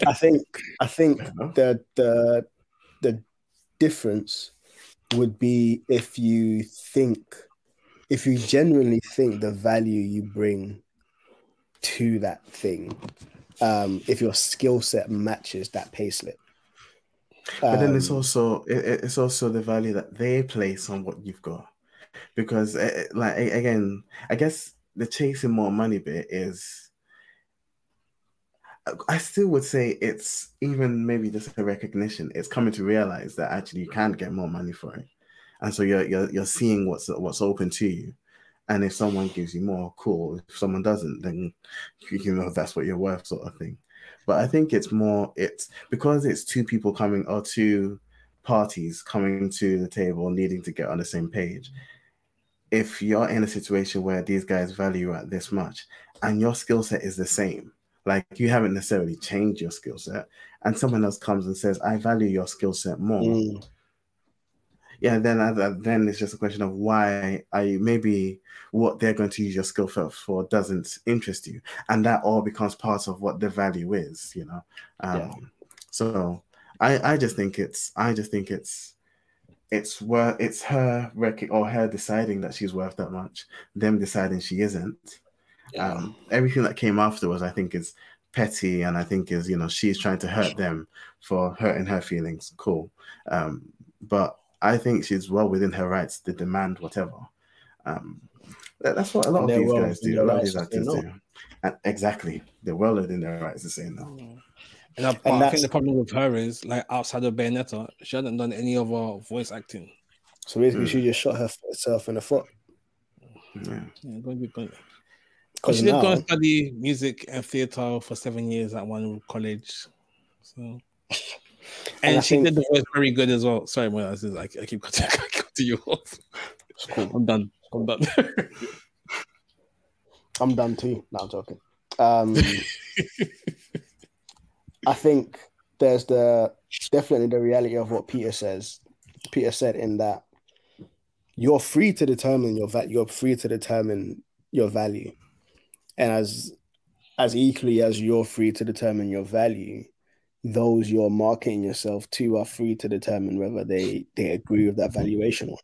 I think i think the the the difference would be if you think, if you genuinely think the value you bring to that thing, um, if your skill set matches that pay payslip. But then it's um, also it, it's also the value that they place on what you've got, because uh, like again, I guess the chasing more money bit is I still would say it's even maybe just a recognition. It's coming to realize that actually you can get more money for it, and so you're you're you're seeing what's what's open to you. And if someone gives you more, cool. If someone doesn't, then you know that's what you're worth, sort of thing. But I think it's more it's because it's two people coming or two parties coming to the table needing to get on the same page. If you're in a situation where these guys value you at this much and your skill set is the same, like you haven't necessarily changed your skill set, and someone else comes and says, "I value your skill set more." Mm. Yeah, then uh, then it's just a question of why I maybe what they're going to use your skill set for doesn't interest you, and that all becomes part of what the value is, you know. Um, yeah. So I I just think it's I just think it's it's worth it's her rec- or her deciding that she's worth that much, them deciding she isn't, yeah. Um, everything that came afterwards, I think, is petty, and I think is you know she's trying to hurt them for hurting her feelings. Cool, um, but I think she's well within her rights to demand whatever. Um, that's what a lot of these well guys do. A lot of these actors do. And exactly, they're well within their rights to say no. And, I, and I think the problem with her is like outside of Bayonetta, she hasn't done any other voice acting. So basically, mm. she just shot herself in the foot. Yeah. yeah going to be because she did go and study music and theater for seven years at one college. So, and, and she think... did the voice very good as well. Sorry, my I, I keep cutting, I keep cutting you off. Cool. I'm done. I'm done. I'm done too. No, I'm joking. Um, I think there's the definitely the reality of what Peter says. Peter said in that you're free to determine your value. You're free to determine your value and as as equally as you're free to determine your value those you're marketing yourself to are free to determine whether they they agree with that valuation or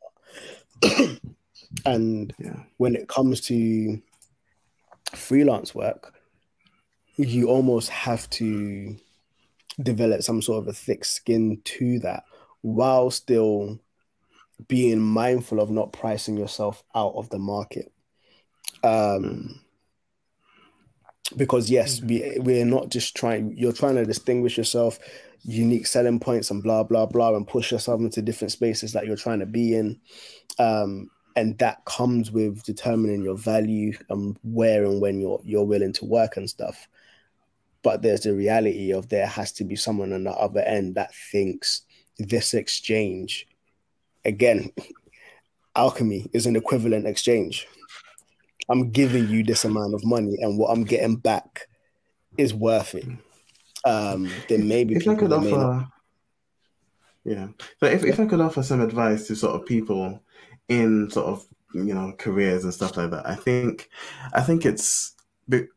not and yeah. when it comes to freelance work you almost have to develop some sort of a thick skin to that while still being mindful of not pricing yourself out of the market um because yes, we we're not just trying. You're trying to distinguish yourself, unique selling points, and blah blah blah, and push yourself into different spaces that you're trying to be in, um, and that comes with determining your value and where and when you're you're willing to work and stuff. But there's the reality of there has to be someone on the other end that thinks this exchange, again, alchemy is an equivalent exchange. I'm giving you this amount of money, and what I'm getting back is worth it. Um, then maybe if I could offer, yeah. So if, if I could offer some advice to sort of people in sort of you know careers and stuff like that, I think I think it's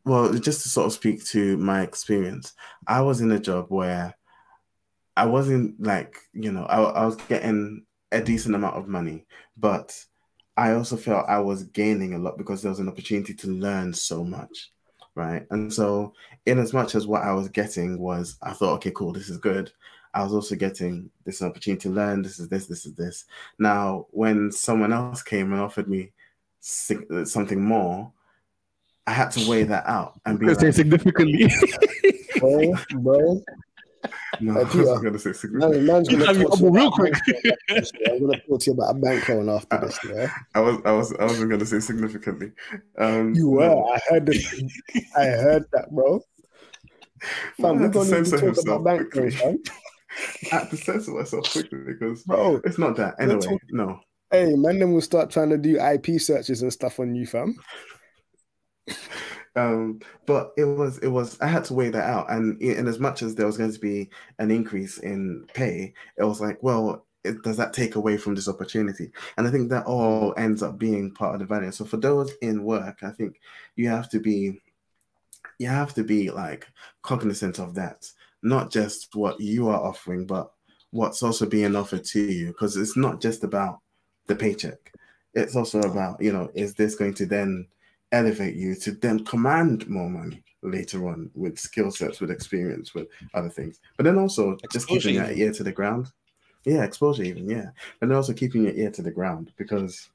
well just to sort of speak to my experience. I was in a job where I wasn't like you know I, I was getting a decent amount of money, but I also felt I was gaining a lot because there was an opportunity to learn so much, right? And so, in as much as what I was getting was, I thought, okay, cool, this is good. I was also getting this opportunity to learn. This is this, this is this. Now, when someone else came and offered me something more, I had to weigh that out and be like, significantly. bro, bro, no, I was going to say secret. man's gonna talk to real quick. I'm going to talk to you about a bank loan after this. Yeah, I was, I was, I wasn't going to say significantly. Um, you were. No. I heard the, I heard that, bro. Fam, we're going to talk about bank loans, fam. I had to censor myself quickly because, bro, it's not that. Anyway, talk- no. Hey, man, then we'll start trying to do IP searches and stuff on you, fam. Um, but it was it was I had to weigh that out, and in as much as there was going to be an increase in pay, it was like, well, it, does that take away from this opportunity? And I think that all ends up being part of the value. So for those in work, I think you have to be you have to be like cognizant of that, not just what you are offering, but what's also being offered to you, because it's not just about the paycheck. It's also about you know, is this going to then elevate you to then command more money later on with skill sets, with experience, with other things. But then also exposure just keeping your ear to the ground. Yeah, exposure even, yeah. And then also keeping your ear to the ground because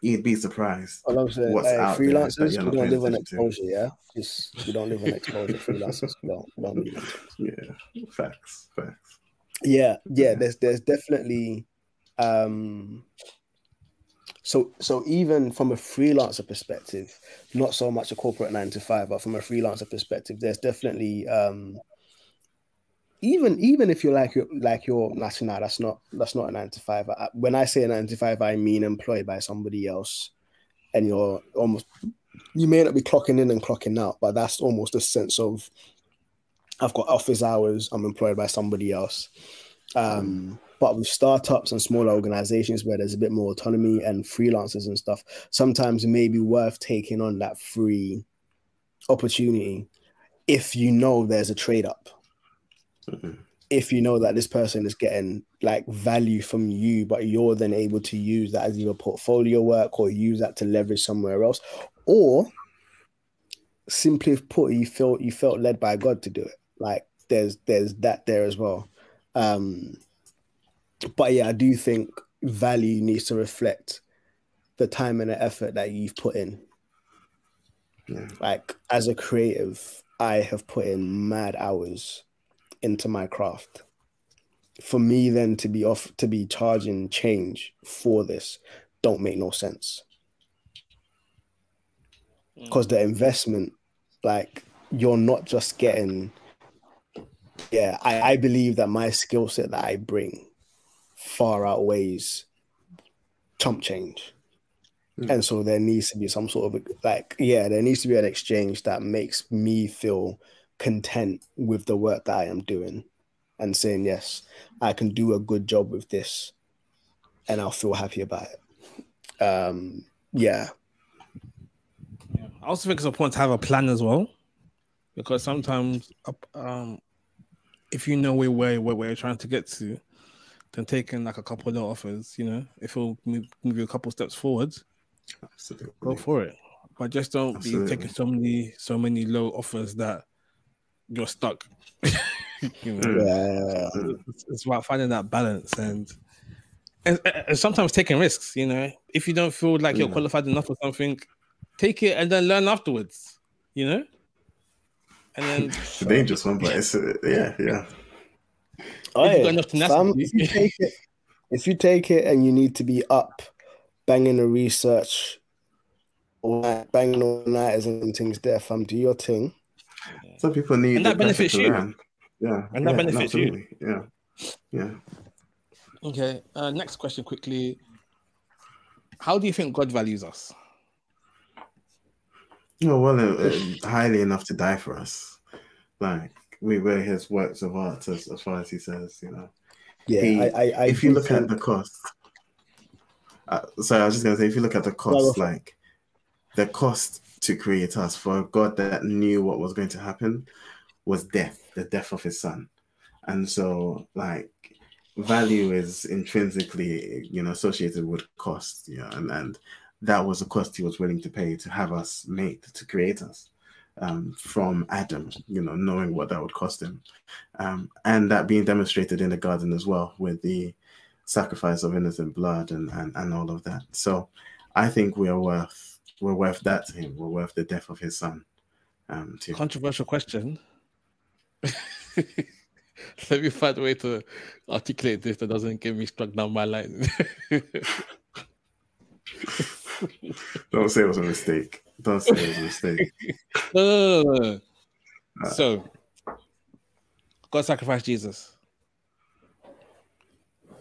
you'd be surprised. All I'm saying, What's hey, out there freelancers, you're we don't live on attention to. exposure, yeah. Just we don't live on exposure. freelancers, we don't, we don't do. Yeah, facts, facts. Yeah, yeah. There's there's definitely um so so even from a freelancer perspective, not so much a corporate nine to five, but from a freelancer perspective, there's definitely um even even if you're like you're like you're that's nah, that's not that's not a nine to five. I, when I say a nine to five, I mean employed by somebody else, and you're almost you may not be clocking in and clocking out, but that's almost a sense of I've got office hours, I'm employed by somebody else. Um, but with startups and smaller organizations where there's a bit more autonomy and freelancers and stuff, sometimes it may be worth taking on that free opportunity if you know there's a trade up. Mhm. If you know that this person is getting like value from you, but you're then able to use that as your portfolio work or use that to leverage somewhere else, or simply put, you felt you felt led by God to do it. Like there's there's that there as well. Um, but yeah, I do think value needs to reflect the time and the effort that you've put in. Yeah. Like as a creative, I have put in mad hours into my craft. For me then to be off to be charging change for this don't make no sense. Mm. Because the investment, like you're not just getting yeah, I, I believe that my skill set that I bring far outweighs chump change. Mm. And so there needs to be some sort of like, yeah, there needs to be an exchange that makes me feel content with the work that I am doing and saying, yes, I can do a good job with this and I'll feel happy about it. Um, yeah. I also think it's important to have a plan as well, because sometimes, um, if you know where where where you're trying to get to, then taking like a couple of offers, you know, if it'll move, move you a couple steps forward, Absolutely. go for it. But just don't Absolutely. be taking so many so many low offers that you're stuck. you know. Yeah. it's, it's about finding that balance and, and and sometimes taking risks. You know, if you don't feel like you're Yeah. qualified enough for something, take it and then learn afterwards. You know, and then It's a dangerous one, but it's uh, yeah, yeah. Oh, If you've got yeah. enough tenacity. Fam, if you take it, if you take it and you need to be up, banging the research, all night, banging all night and things there, fam, do your thing. Some people need And that benefits you. learn. Yeah, And that yeah, benefits you. Yeah, yeah. Okay. Uh, next question, quickly. How do you think God values us? No, well, uh, uh, highly enough to die for us. Like we were his works of art, as, as far as he says. You know, Yeah, He- I, I, I if you look at the cost. Uh, sorry, I was just gonna say, if you look at the cost, like the cost to create us for a God that knew what was going to happen was death, the death of his son, and so like value is intrinsically, you know, associated with cost, you know, and and that was the cost he was willing to pay to have us made to create us um, from Adam, you know, knowing what that would cost him, um, and that being demonstrated in the garden as well with the sacrifice of innocent blood and, and and all of that. So, I think we are worth we're worth that to him. We're worth the death of his son. Um, to. Controversial question. Let me find a way to articulate this that doesn't get me struck down my line. Don't say it was a mistake. Don't say it was a mistake. Uh, So, God sacrificed Jesus.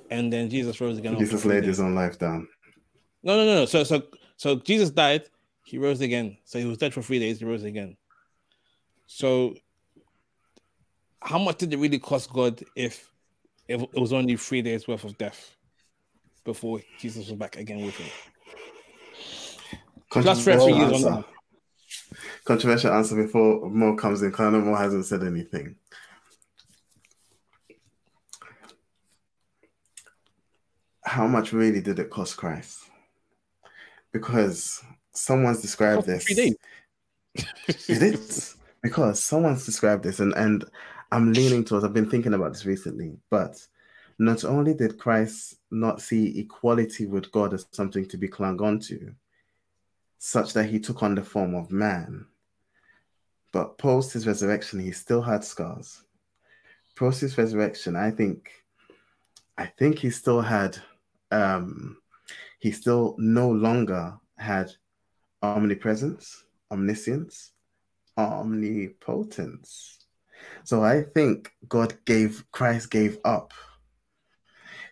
And then Jesus rose again. Jesus laid his own life down. No, no, no, no. So, so, so Jesus died. He rose again. So he was dead for three days. He rose again. So, how much did it really cost God if, if it was only three days worth of death before Jesus was back again with him? Plus Controversial on answer. Controversial answer before Mo comes in. Colonel Mo hasn't said anything. How much really did it cost Christ? Because someone's described this. three days. It is because someone's described this, and and I'm leaning towards. I've been thinking about this recently, but not only did Christ not see equality with God as something to be clung on to, such that he took on the form of man, but post his resurrection, he still had scars. Post his resurrection, I think, I think he still had, um, he still no longer had omnipresence, omniscience, omnipotence. So I think God gave, Christ gave up.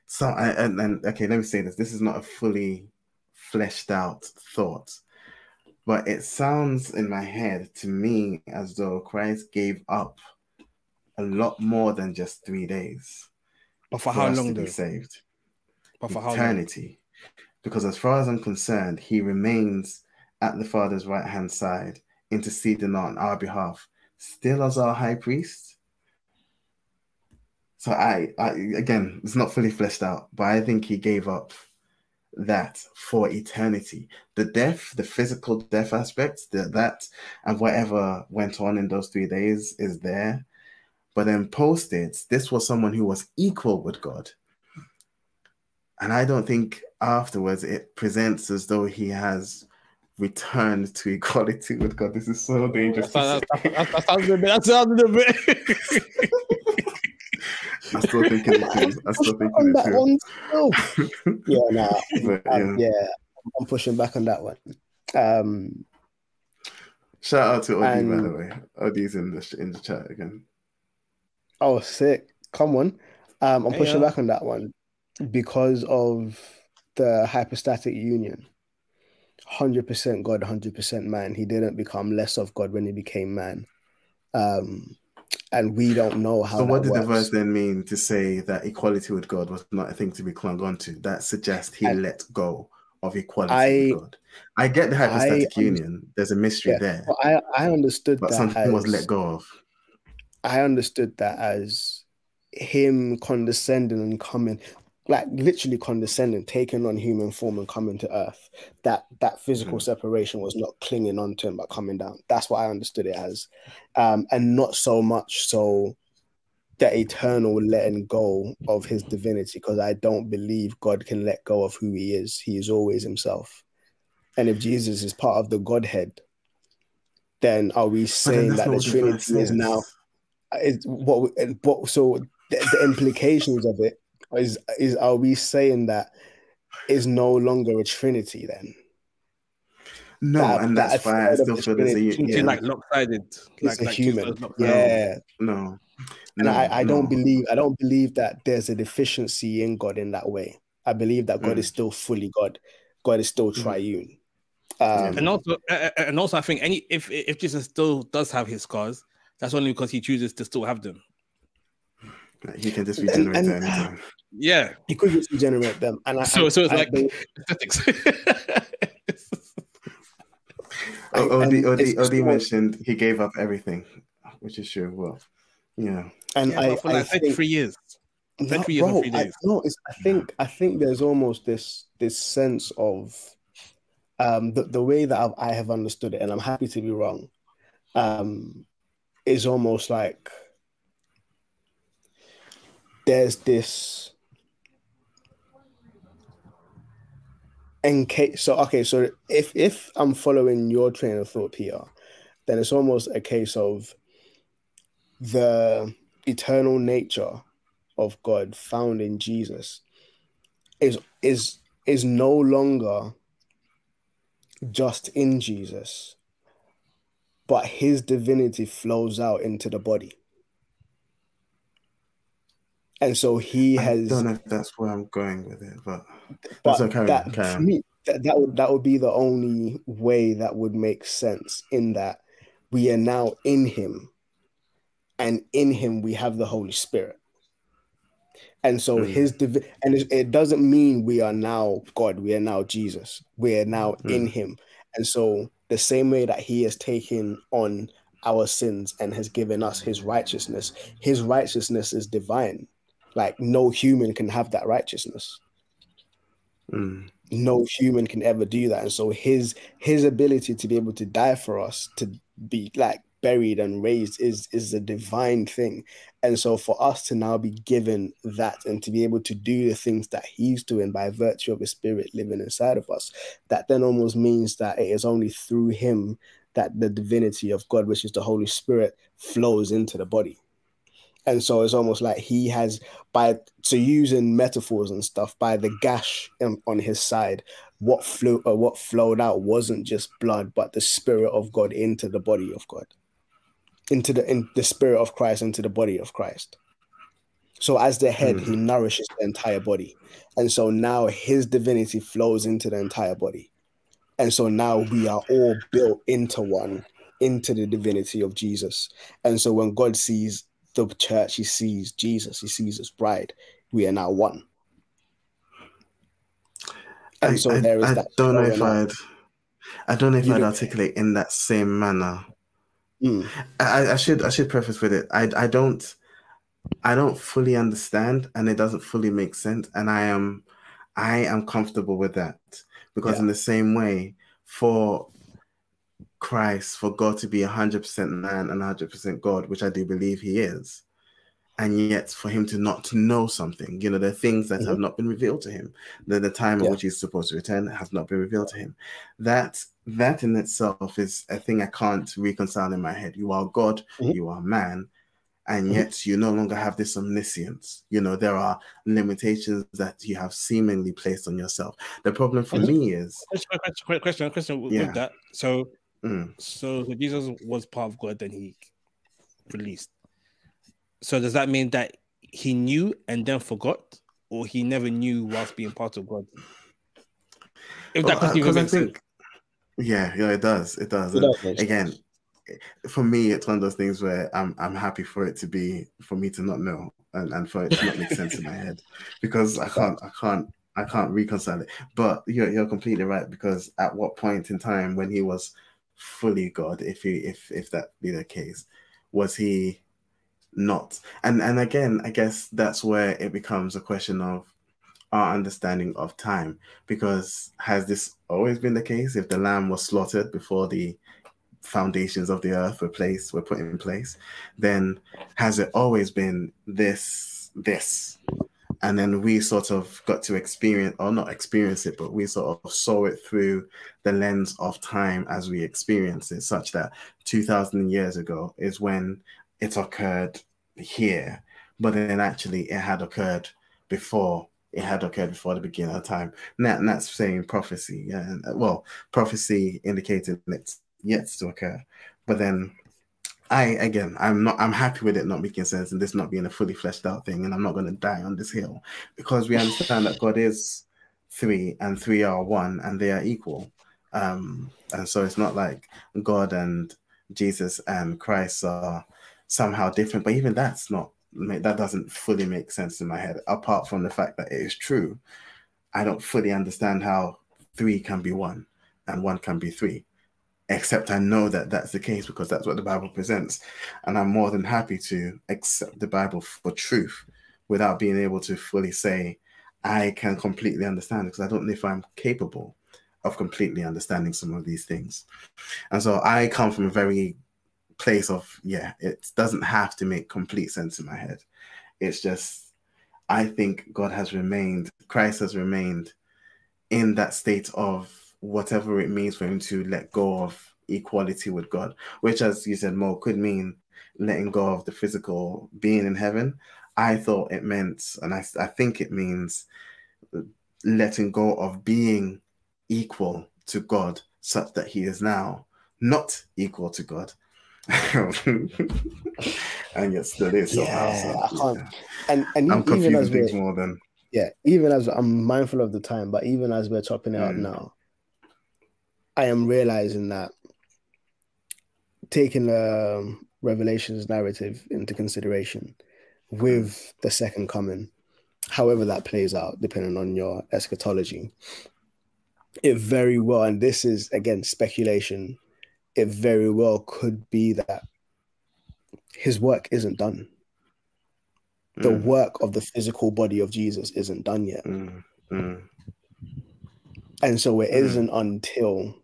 So, and, and okay, let me say this. This is not a fully fleshed out thought, but it sounds in my head to me as though Christ gave up a lot more than just three days. But for, for how long? To be saved. But for eternity. Because as far as I'm concerned, He remains at the Father's right hand side, interceding on our behalf, still as our high priest. So I, I again, it's not fully fleshed out, but I think he gave up that for eternity. The death, the physical death aspect, the, that and whatever went on in those three days is there. But then post it, this was someone who was equal with God. And I don't think afterwards it presents as though he has returned to equality with God. This is so dangerous. That, sounds a bit. That sounds a bit. I'm still thinking it too. I'm still thinking on that one still. yeah, nah, but, um, yeah. yeah, I'm pushing back on that one. Um, Shout out to Odi, and, by the way. Odi's in the in the chat again. Oh, sick! Come on, um, I'm pushing yeah. back on that one because of the hypostatic union. 100% God, 100% man. He didn't become less of God when he became man. Um, and we don't know how. So, what did works. the verse then mean to say that equality with God was not a thing to be clung on to? That suggests he let go of equality I, with God. I get the hypostatic I, union. There's a mystery yeah, there. I I understood but that something as, was let go of. I understood that as him condescending and coming like literally condescending, taking on human form and coming to earth. That that physical mm-hmm. separation was not clinging on to him but coming down. That's what I understood it as, um, and not so much so the eternal letting go of his divinity, because I don't believe God can let go of who he is. He is always himself, and if Jesus is part of the Godhead, then are we saying that the Trinity is now? Is what? What? So the, the implications of it is is are we saying that is no longer a trinity then? No, that, and that's that why I still feel there's a yeah. like lopsided, like, a like human. Yeah, no, and no, I, I no. don't believe I don't believe that there's a deficiency in God in that way. I believe that God mm. is still fully God. God is still mm. triune. Mm. Um, and also, and also, I think any if if Jesus still does have his scars, that's only because he chooses to still have them. He can just regenerate and, and, anytime. Yeah, he could just regenerate them, and I, so so it's I, like oh, Odi, Odi, Odi mentioned he gave up everything, which is true. Well, yeah, and yeah, I, for like think, three years. No, three years bro, I, no, it's, I think I think there's almost this this sense of um, the the way that I've, I have understood it, and I'm happy to be wrong. Um, is almost like there's this case so okay so if if i'm following your train of thought here then it's almost a case of the eternal nature of god found in jesus is is is no longer just in jesus but his divinity flows out into the body and so he has. I don't know if that's where I'm going with it, but, but okay. That, for me, that, that would that would be the only way that would make sense. In that we are now in Him, and in Him we have the Holy Spirit. And so mm. his divi- and it, it, doesn't mean we are now God. We are now Jesus. We are now mm. in Him. And so the same way that He has taken on our sins and has given us His righteousness, His righteousness is divine like no human can have that righteousness. Mm. No human can ever do that. And so his his ability to be able to die for us, to be like buried and raised is is a divine thing and so for us to now be given that and to be able to do the things that he's doing by virtue of his spirit living inside of us that then almost means that it is only through him that the divinity of god which is the holy spirit flows into the body and so it's almost like he has by to using metaphors and stuff by the mm. gash in, on his side what flew or what flowed out wasn't just blood but the spirit of god into the body of god. Into the in the spirit of christ into the body of christ. So as the head he mm. nourishes the entire body. And so now his divinity flows into the entire body. And so now we are all built into one into the divinity of jesus. And so when god sees the church, he sees Jesus, he sees his bride. We are now one. And I, so I, there is I that. don't know if. I'd I don't know if You I'd don't- articulate in that same manner. Mm, I, I should I should preface with it. I I don't I don't fully understand and it doesn't fully make sense. And I am I am comfortable with that. Because Yeah. in the same way, for Christ, for God to be hundred percent man and hundred percent God, which I do believe he is, and yet for him to not to know something, you know, there are things that have not been revealed to him. The, the time Mm-hmm. Yeah. at which he's supposed to return has not been revealed to him. That that in itself is a thing I can't reconcile in my head. You are God, Mhm. you are man, and Mhm. yet you no longer have this omniscience. You know, there are limitations that you have seemingly placed on yourself. The problem for me is Question, question, question, question with Yeah. that. So, mm, so Jesus was part of God, then he released. So does that mean that he knew and then forgot, or he never knew whilst being part of God? If that well, uh, question even 'cause I makes sense. think, yeah, yeah, it does. It does. it does again, for me, it's one of those things where I'm I'm happy for it to be for me to not know and, and for it to not make sense in my head because I can't I can't I can't reconcile it. But you're you're completely right because at what point in time when he was fully God, if he if if that be the case, was he not? And and again, I guess that's where it becomes a question of our understanding of time because has this always been the case if the lamb was slaughtered before the foundations of the earth were placed were put in place then has it always been this this and then we sort of got to experience or not experience it but we sort of saw it through the lens of time as we experience it such that 2000 years ago is when it occurred here. But then actually it had occurred before it had occurred before the beginning of time. And, and that's saying prophecy yeah well prophecy indicated it's yet to occur. But then I again, I'm not. I'm happy with it not making sense and this not being a fully fleshed out thing, and I'm not going to die on this hill because we understand that God is three and three are one and they are equal. Um, and so it's not like God and Jesus and Christ are somehow different. But even that's not that doesn't fully make sense in my head. Apart from the fact that it is true, I don't fully understand how three can be one and one can be three except I know that that's the case because that's what the Bible presents. And I'm more than happy to accept the Bible for truth without being able to fully say, I can completely understand because I don't know if I'm capable of completely understanding some of these things. And so I come from a very place of, yeah, it doesn't have to make complete sense in my head. It's just, I think God has remained, Christ has remained in that state of whatever it means for him to let go of equality with God, which, as you said, Mo, could mean letting go of the physical being in heaven. I thought it meant, and I, I think it means letting go of being equal to God, such that he is now not equal to God. and yet still is somehow. Yeah, so, I can't- yeah. And and I'm even as we're more than yeah, even as I'm mindful of the time, but even as we're chopping it up Mm. now, I am realizing that taking the um, Revelations narrative into consideration with the second coming, however that plays out, depending on your eschatology, it very well, and this is again speculation, it very well could be that his work isn't done. The Mm, work of the physical body of Jesus isn't done yet. mm, mm, And so it Mm. isn't until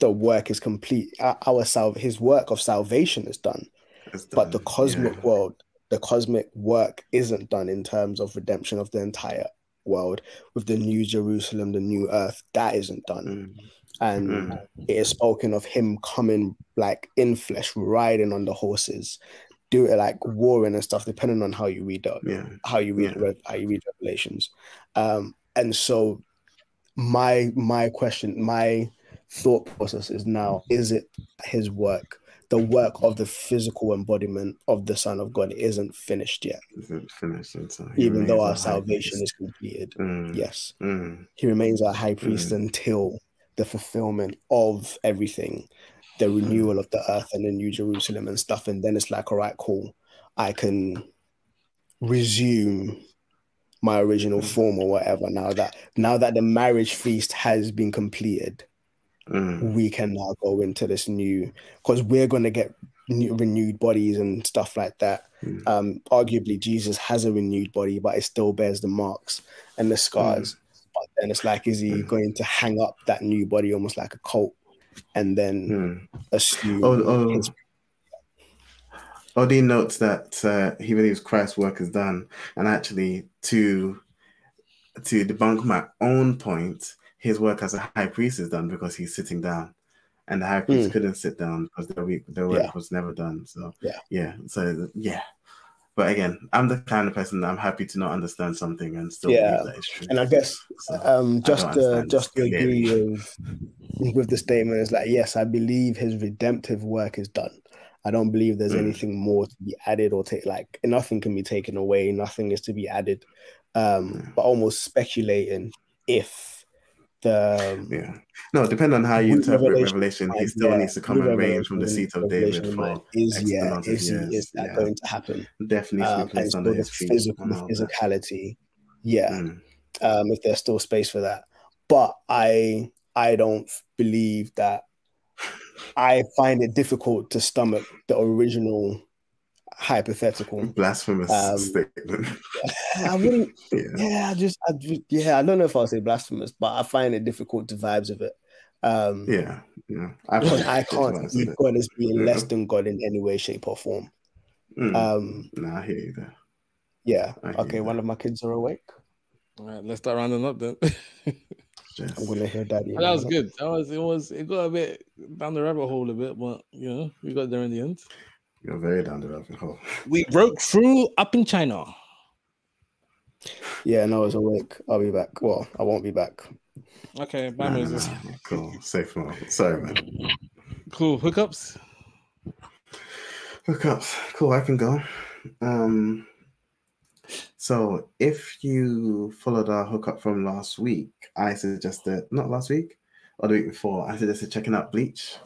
the work is complete. Our, our sal- his work of salvation is done, It's but the cosmic yeah. world, the cosmic work isn't done in terms of redemption of the entire world with the new Jerusalem, the new earth. That isn't done. Mm, And mm, it is spoken of him coming like in flesh, riding on the horses, do it like warring and stuff, depending on how you read it yeah. how you read Yeah. How you read Revelations. Um, and so my my question, my thought process is now: is it his work? The work of the physical embodiment of the Son of God isn't finished yet, Isn't finished until even though our salvation priest. is completed. Mm, Yes, mm, he remains our high priest Mm. until the fulfillment of everything, the renewal of the earth and the new Jerusalem and stuff. And then it's like, all right, cool. I can resume my original Mm. form or whatever. Now that now that the marriage feast has been completed, mm, we can now go into this new because we're gonna get new, renewed bodies and stuff like that. mm. Um, arguably, Jesus has a renewed body, but it still bears the marks and the scars. But then it's like, is he Mm. going to hang up that new body almost like a coat and then Mm. assume Oh, oh, Odie notes that uh, he believes Christ's work is done, and actually to to debunk my own point, his work as a high priest is done because he's sitting down, and the high priest Mm. couldn't sit down because the week the work Yeah. was never done. So Yeah. yeah, so yeah. But again, I'm the kind of person that I'm happy to not understand something and still Yeah. believe that it's true. and I guess So, um just to just to agree with with the statement is like yes i believe his redemptive work is done i don't believe there's Mm. anything more to be added or take like nothing can be taken away nothing is to be added um Mm. but almost speculating if the yeah. No, depending on how you interpret Revelation Revelation, he still yeah, needs to come and reign from the seat of David for is X yeah of is, years. is that Yeah. going to happen definitely um, and still under his feet. physical and the that. physicality yeah Mm, um, if there's still space for that. But I I don't believe that. I find it difficult to stomach the original hypothetical. Blasphemous Um, statement. I wouldn't. yeah. Yeah, I just, I, ju- yeah, I don't know if I'll say blasphemous, but I find it difficult to vibes of it. Um, Yeah. Yeah. I, because I that's why I can't said see. God as being Yeah. less than God in any way, shape, or form. Mm. Um, nah, I hear you there. yeah. I Okay, one there. of my kids are awake. All right, let's start rounding up then. Just, I'm gonna hear daddy. that was good. That was it. Was it got a bit down the rabbit hole a bit, but you know we got there in the end. You're very down the rabbit hole. We broke through up in China. Yeah, no, I was awake. I'll be back. Well, I won't be back. Okay, bye Nah, nah, Moses. nah. Cool. Safe mode. Sorry, man. Cool hookups. Hookups. Cool. I can go. Um. So if you followed our hookup from last week, I suggested not last week or the week before. I suggested checking out Bleach.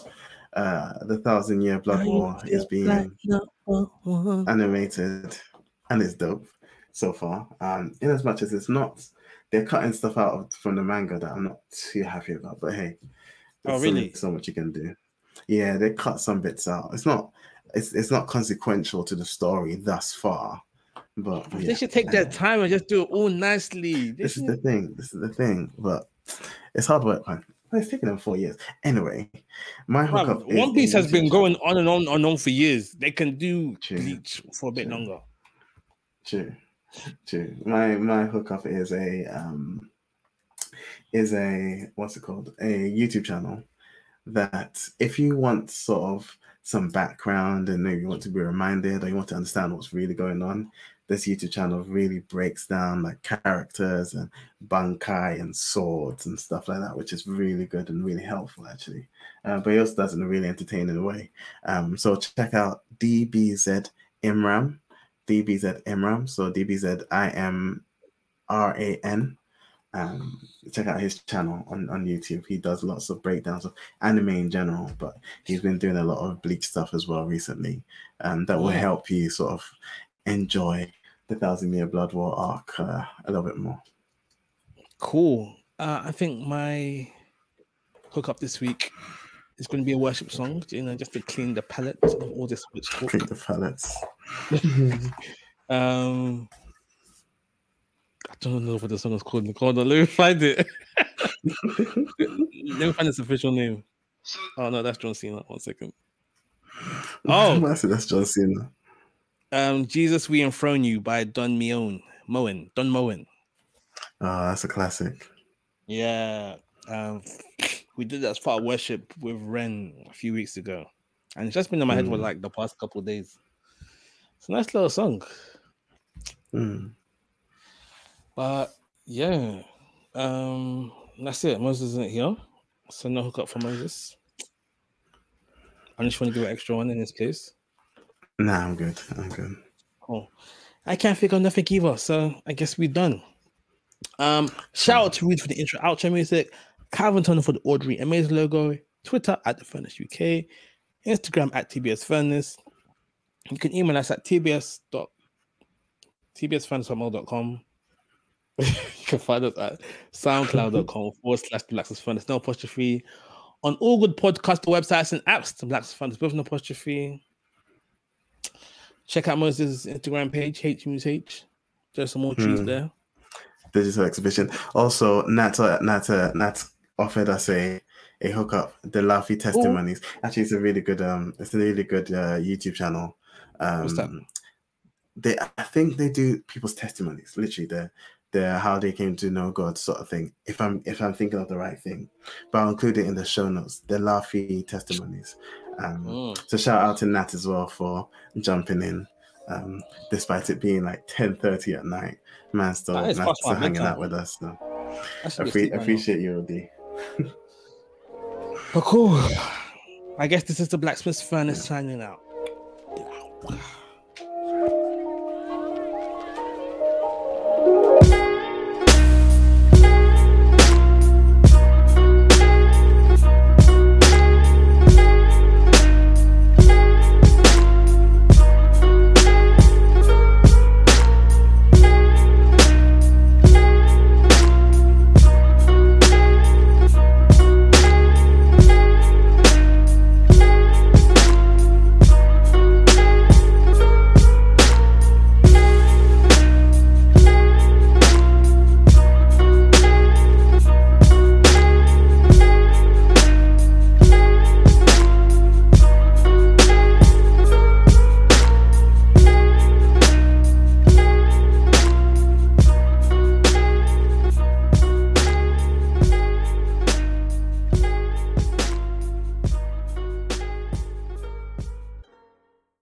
Uh, the Thousand Year Blood War is being animated and it's dope so far. Um, in as much as it's not, they're cutting stuff out of, from the manga that I'm not too happy about. But hey, Oh, really? so much you can do. Yeah, they cut some bits out. It's not, it's it's not consequential to the story thus far. But They should take their time and just do it all nicely. They this is the thing. This is the thing. But it's hard work, man. It's taken them four years. Anyway, my hookup. is One Piece has been going on and on and on for years. They can do True. Bleach for a bit True. longer. True, true. My my hookup is a um is a what's it called? A YouTube channel that if you want sort of some background and maybe you want to be reminded or you want to understand what's really going on, this YouTube channel really breaks down like characters and bankai and swords and stuff like that, which is really good and really helpful actually. Uh, but he also does it in a really entertaining way. Um, so check out DBZ Imran. DBZ Imran. So DBZ I M R A N. Um, check out his channel on, on YouTube. He does lots of breakdowns of anime in general, but he's been doing a lot of Bleach stuff as well recently. Um, that will help you sort of enjoy the Thousand Year Blood War arc uh, a little bit more. Cool. Uh, I think my hookup this week is going to be a worship song, you know, just to clean the palate of all this witch talk. Treat the palettes. Um, I don't know what the song is called. Nicole, let me find it. let me find its official name. Oh no, that's John Cena. One second. Oh. I said that's John Cena. Um, Jesus, we enthrone you by Don Meon, Moen, Don Moen. Oh, that's a classic. Yeah. Um, we did that as part of worship with Ren a few weeks ago, and it's just been in my head for Mm. like the past couple of days. It's a nice little song, Mm. but yeah, um, that's it. Moses isn't here, so no hookup for Moses. I just want to give an extra one in this case. Nah, I'm good. I'm good. Oh, I can't figure nothing either, so I guess we're done. Um, shout out to Reed for the intro outro music, Calvin Turner for the Ordinary Amazing logo, Twitter at the Furnace UK, Instagram at TBS Furnace. You can email us at tbs dot you can find us at soundcloud.com forward slash the Furnace, no apostrophe. On all good podcast websites and apps, the Black's Furnace with no apostrophe. Check out Moses' Instagram page, HMusH. There's some more trees Hmm. there. Digital exhibition. Also, Nat, uh, Nat, uh, Nat offered us a a hookup. Delafe testimonies. Actually, it's a really good um, it's a really good uh, YouTube channel. Um, What's that? They, I think they do people's testimonies. Literally, the the how they came to know God sort of thing. If I'm if I'm thinking of the right thing, but I'll include it in the show notes. Delafe testimonies. Um, Mm. So shout out to Nat as well for jumping in, um, despite it being like ten thirty at night. Man, still, That is still hanging bedtime. out with us. So I should I be pre- asleep by now. appreciate you, Odi. But cool. I guess this is the Blacksmith's Furnace signing out.